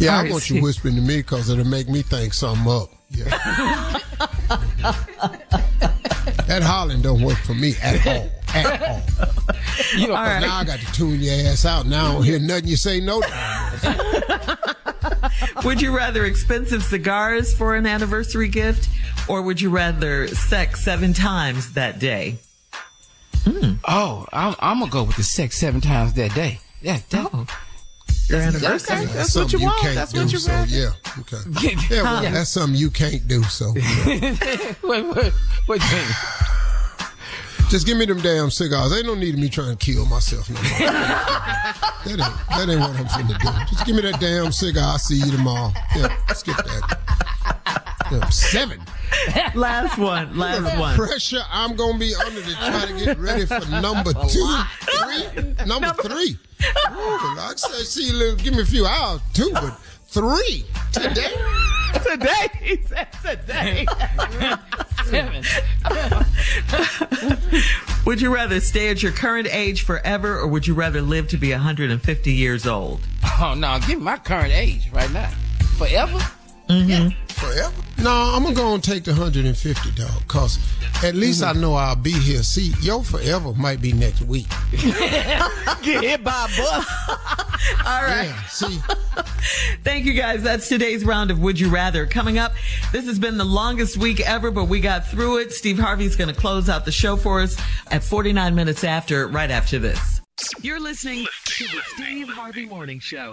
Yeah, All I right, want Steve. you whispering to me because it'll make me think something up. Yeah. that hollering don't work for me at all. At all. You know, All right. Now I got to tune your ass out. Now I don't hear nothing you say no. Would you rather expensive cigars for an anniversary gift or would you rather sex seven times that day? Hmm. Oh, I'm, I'm gonna go with the sex seven times that day. Yeah, that, Oh. your anniversary. Okay, that's what you, you want. Can't That's do, what you so, want. Yeah. Okay. Yeah, well, Yeah. that's something you can't do. So wait, wait, wait. Just give me them damn cigars. Ain't no need of me trying to kill myself. No more. that ain't that ain't what I'm finna do. Just give me that damn cigar. I'll see you tomorrow. Yeah, skip that. Damn, seven. Last one. Last one. Pressure I'm gonna be under to try to get ready for number two, three, number three. Ooh, like I said, see, give me a few hours, two, but three today. Today, he said today. Seven. Would you rather stay at your current age forever or would you rather live to be 150 years old? Oh no, give me my current age right now. Forever? Mm-hmm. Forever? No, I'm gonna go and take the 150 dog, cause at least I know I'll be here. See, your forever might be next week. Get hit by a bus. All right. Yeah, see, Thank you guys. That's today's round of Would You Rather. Coming up, this has been the longest week ever, but we got through it. Steve Harvey's going to close out the show for us at 49 minutes after, right after this. You're listening to the Steve Harvey Morning Show.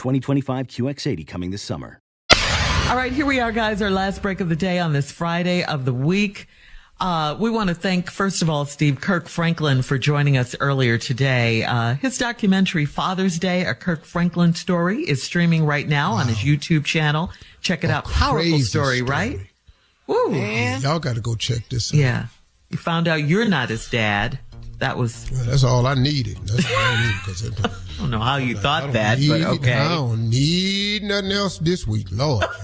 2025 QX80 coming this summer. All right, here we are, guys. Our last break of the day on this Friday of the week. Uh, we want to thank, first of all, Steve Kirk Franklin for joining us earlier today. Uh, his documentary, Father's Day, a Kirk Franklin story, is streaming right now on his YouTube channel. Check it out. Powerful story, story. right? Woo. y'all got to go check this out. Yeah. You found out you're not his dad. That was, Well, that's all I needed. That's all I needed because I don't, I don't know how you I thought that, need, but I don't need nothing else this week, Lord.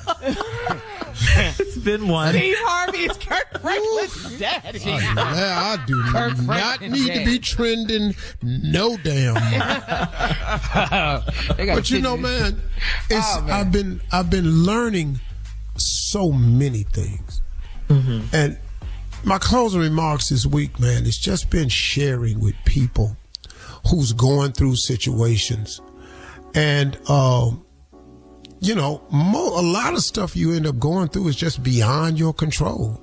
It's been one. Steve Harvey is Kirk Franklin's daddy. Oh, I, I do Kirk not Franklin need to be trending no damn. They but you know, man, it's Oh, man. I've been I've been learning so many things, mm-hmm. and my closing remarks this week, man, it's just been sharing with people who's going through situations, and um, you know, mo- a lot of stuff you end up going through is just beyond your control.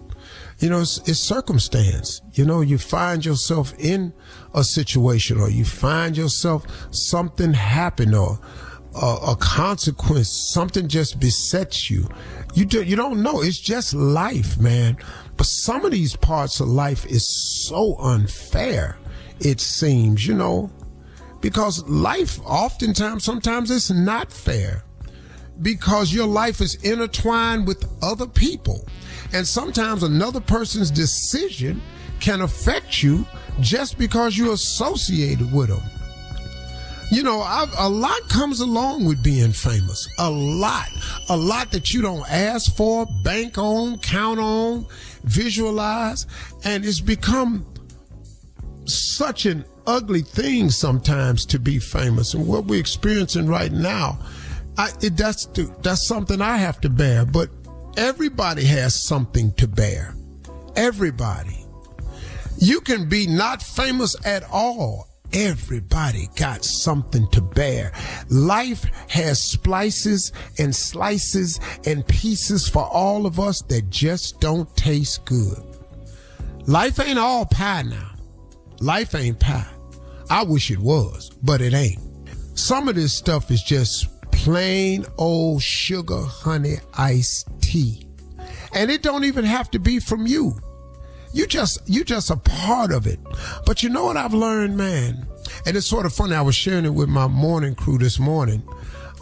You know, it's, it's circumstance. You know, you find yourself in a situation or you find yourself something happen or a, consequence, something just besets you. You do, you don't know. It's just life, man. But some of these parts of life is so unfair. It seems, you know, because life oftentimes, sometimes it's not fair because your life is intertwined with other people. And sometimes another person's decision can affect you just because you're associated with them. You know, I've, a lot comes along with being famous. A lot. A lot that you don't ask for, bank on, count on, visualize. And it's become such an ugly thing sometimes to be famous. And what we're experiencing right now, I, it, that's that's something I have to bear. But everybody has something to bear. Everybody. You can be not famous at all. Everybody got something to bear. Life has splices and slices and pieces for all of us that just don't taste good. Life ain't all pie now. Life ain't pie. I wish it was, but it ain't. Some of this stuff is just plain old sugar honey iced tea. And it don't even have to be from you. You just you just a part of it. But you know what I've learned, man? And it's sort of funny. I was sharing it with my morning crew this morning.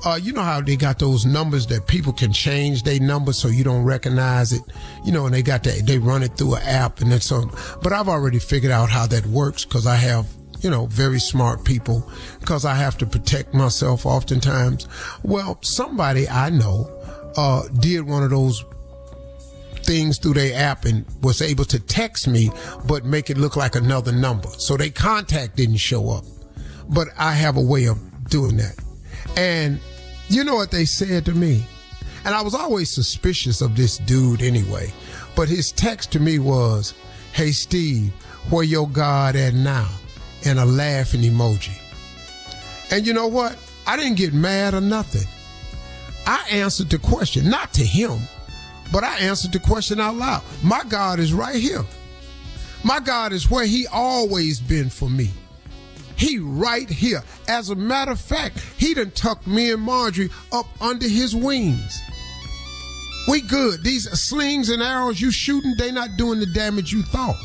uh, you know how they got those numbers that people can change their number so you don't recognize it, you know, and they got that they run it through an app and then so. But I've already figured out how that works because I have you know, very smart people because I have to protect myself oftentimes. Well, somebody I know, uh, did one of those things through their app and was able to text me, but make it look like another number. So their contact didn't show up. But I have a way of doing that. And you know what they said to me? And I was always suspicious of this dude anyway. But his text to me was, Hey Steve, where your God at now? And a laughing emoji. And you know what? I didn't get mad or nothing. I answered the question, not to him, but I answered the question out loud. My God is right here. My God is where he always been for me. He right here. As a matter of fact, he done tucked me and Marjorie up under his wings. We good. These slings and arrows you shooting, they not doing the damage you thought.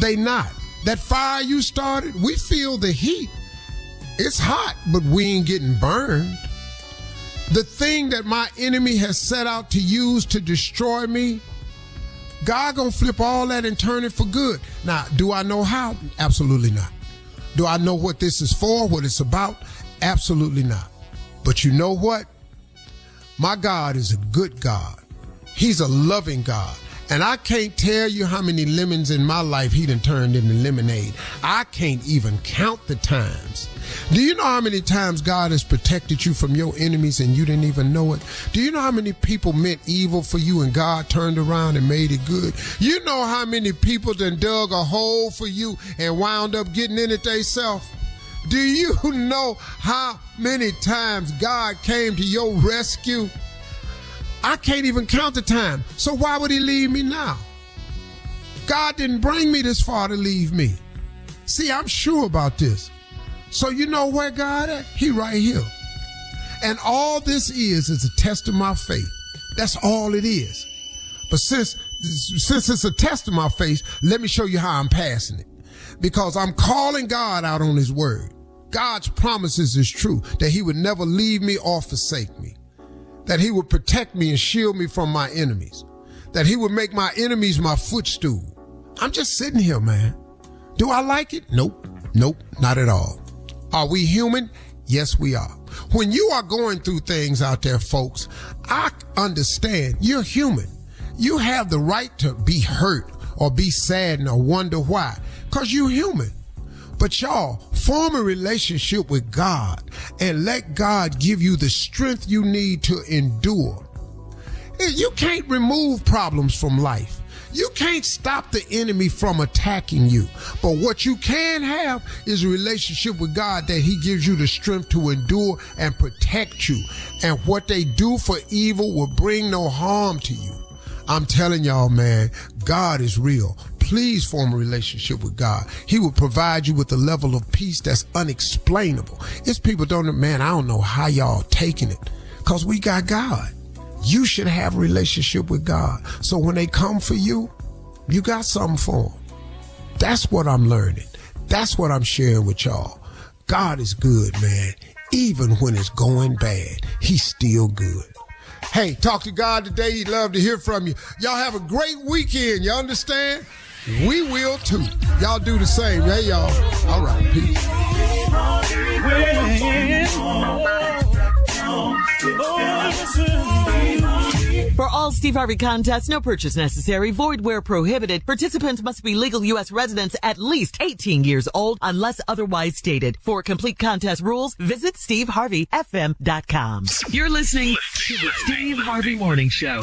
They not. That fire you started, we feel the heat. It's hot, but we ain't getting burned. The thing that my enemy has set out to use to destroy me, God gonna flip all that and turn it for good. Now, do I know how? Absolutely not. Do I know what this is for, what it's about? Absolutely not. But you know what? My God is a good God. He's a loving God. And I can't tell you how many lemons in my life he done turned into lemonade. I can't even count the times. Do you know how many times God has protected you from your enemies and you didn't even know it? Do you know how many people meant evil for you and God turned around and made it good? You know how many people done dug a hole for you and wound up getting in it themselves? Do you know how many times God came to your rescue? I can't even count the time. So why would he leave me now? God didn't bring me this far to leave me. See, I'm sure about this. So you know where God at? He right here. And all this is is a test of my faith. That's all it is. But since since it's a test of my faith, let me show you how I'm passing it. Because I'm calling God out on his word. God's promises is true that he would never leave me or forsake me. That he would protect me and shield me from my enemies. That he would make my enemies my footstool. I'm just sitting here, man. Do I like it? Nope. Nope. Not at all. Are we human? Yes, we are. When you are going through things out there, folks, I understand you're human. You have the right to be hurt or be sad or wonder why, because you're human. But y'all, form a relationship with God and let God give you the strength you need to endure. You can't remove problems from life. You can't stop the enemy from attacking you. But what you can have is a relationship with God that He gives you the strength to endure and protect you. And what they do for evil will bring no harm to you. I'm telling y'all, man, God is real. Please form a relationship with God. He will provide you with a level of peace that's unexplainable. It's people don't, man, I don't know how y'all taking it because we got God. You should have a relationship with God. So when they come for you, you got something for them. That's what I'm learning. That's what I'm sharing with y'all. God is good, man. Even when it's going bad, he's still good. Hey, talk to God today. He'd love to hear from you. Y'all have a great weekend. You understand? We will too. Y'all do the same. Hey, y'all. All right. Peace. For all Steve Harvey contests, no purchase necessary, void where prohibited. Participants must be legal U.S. residents at least 18 years old unless otherwise stated. For complete contest rules, visit SteveHarveyFM.com. You're listening to the Steve Harvey Morning Show.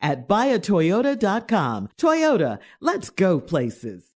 at buyatoyota.com. Toyota, let's go places.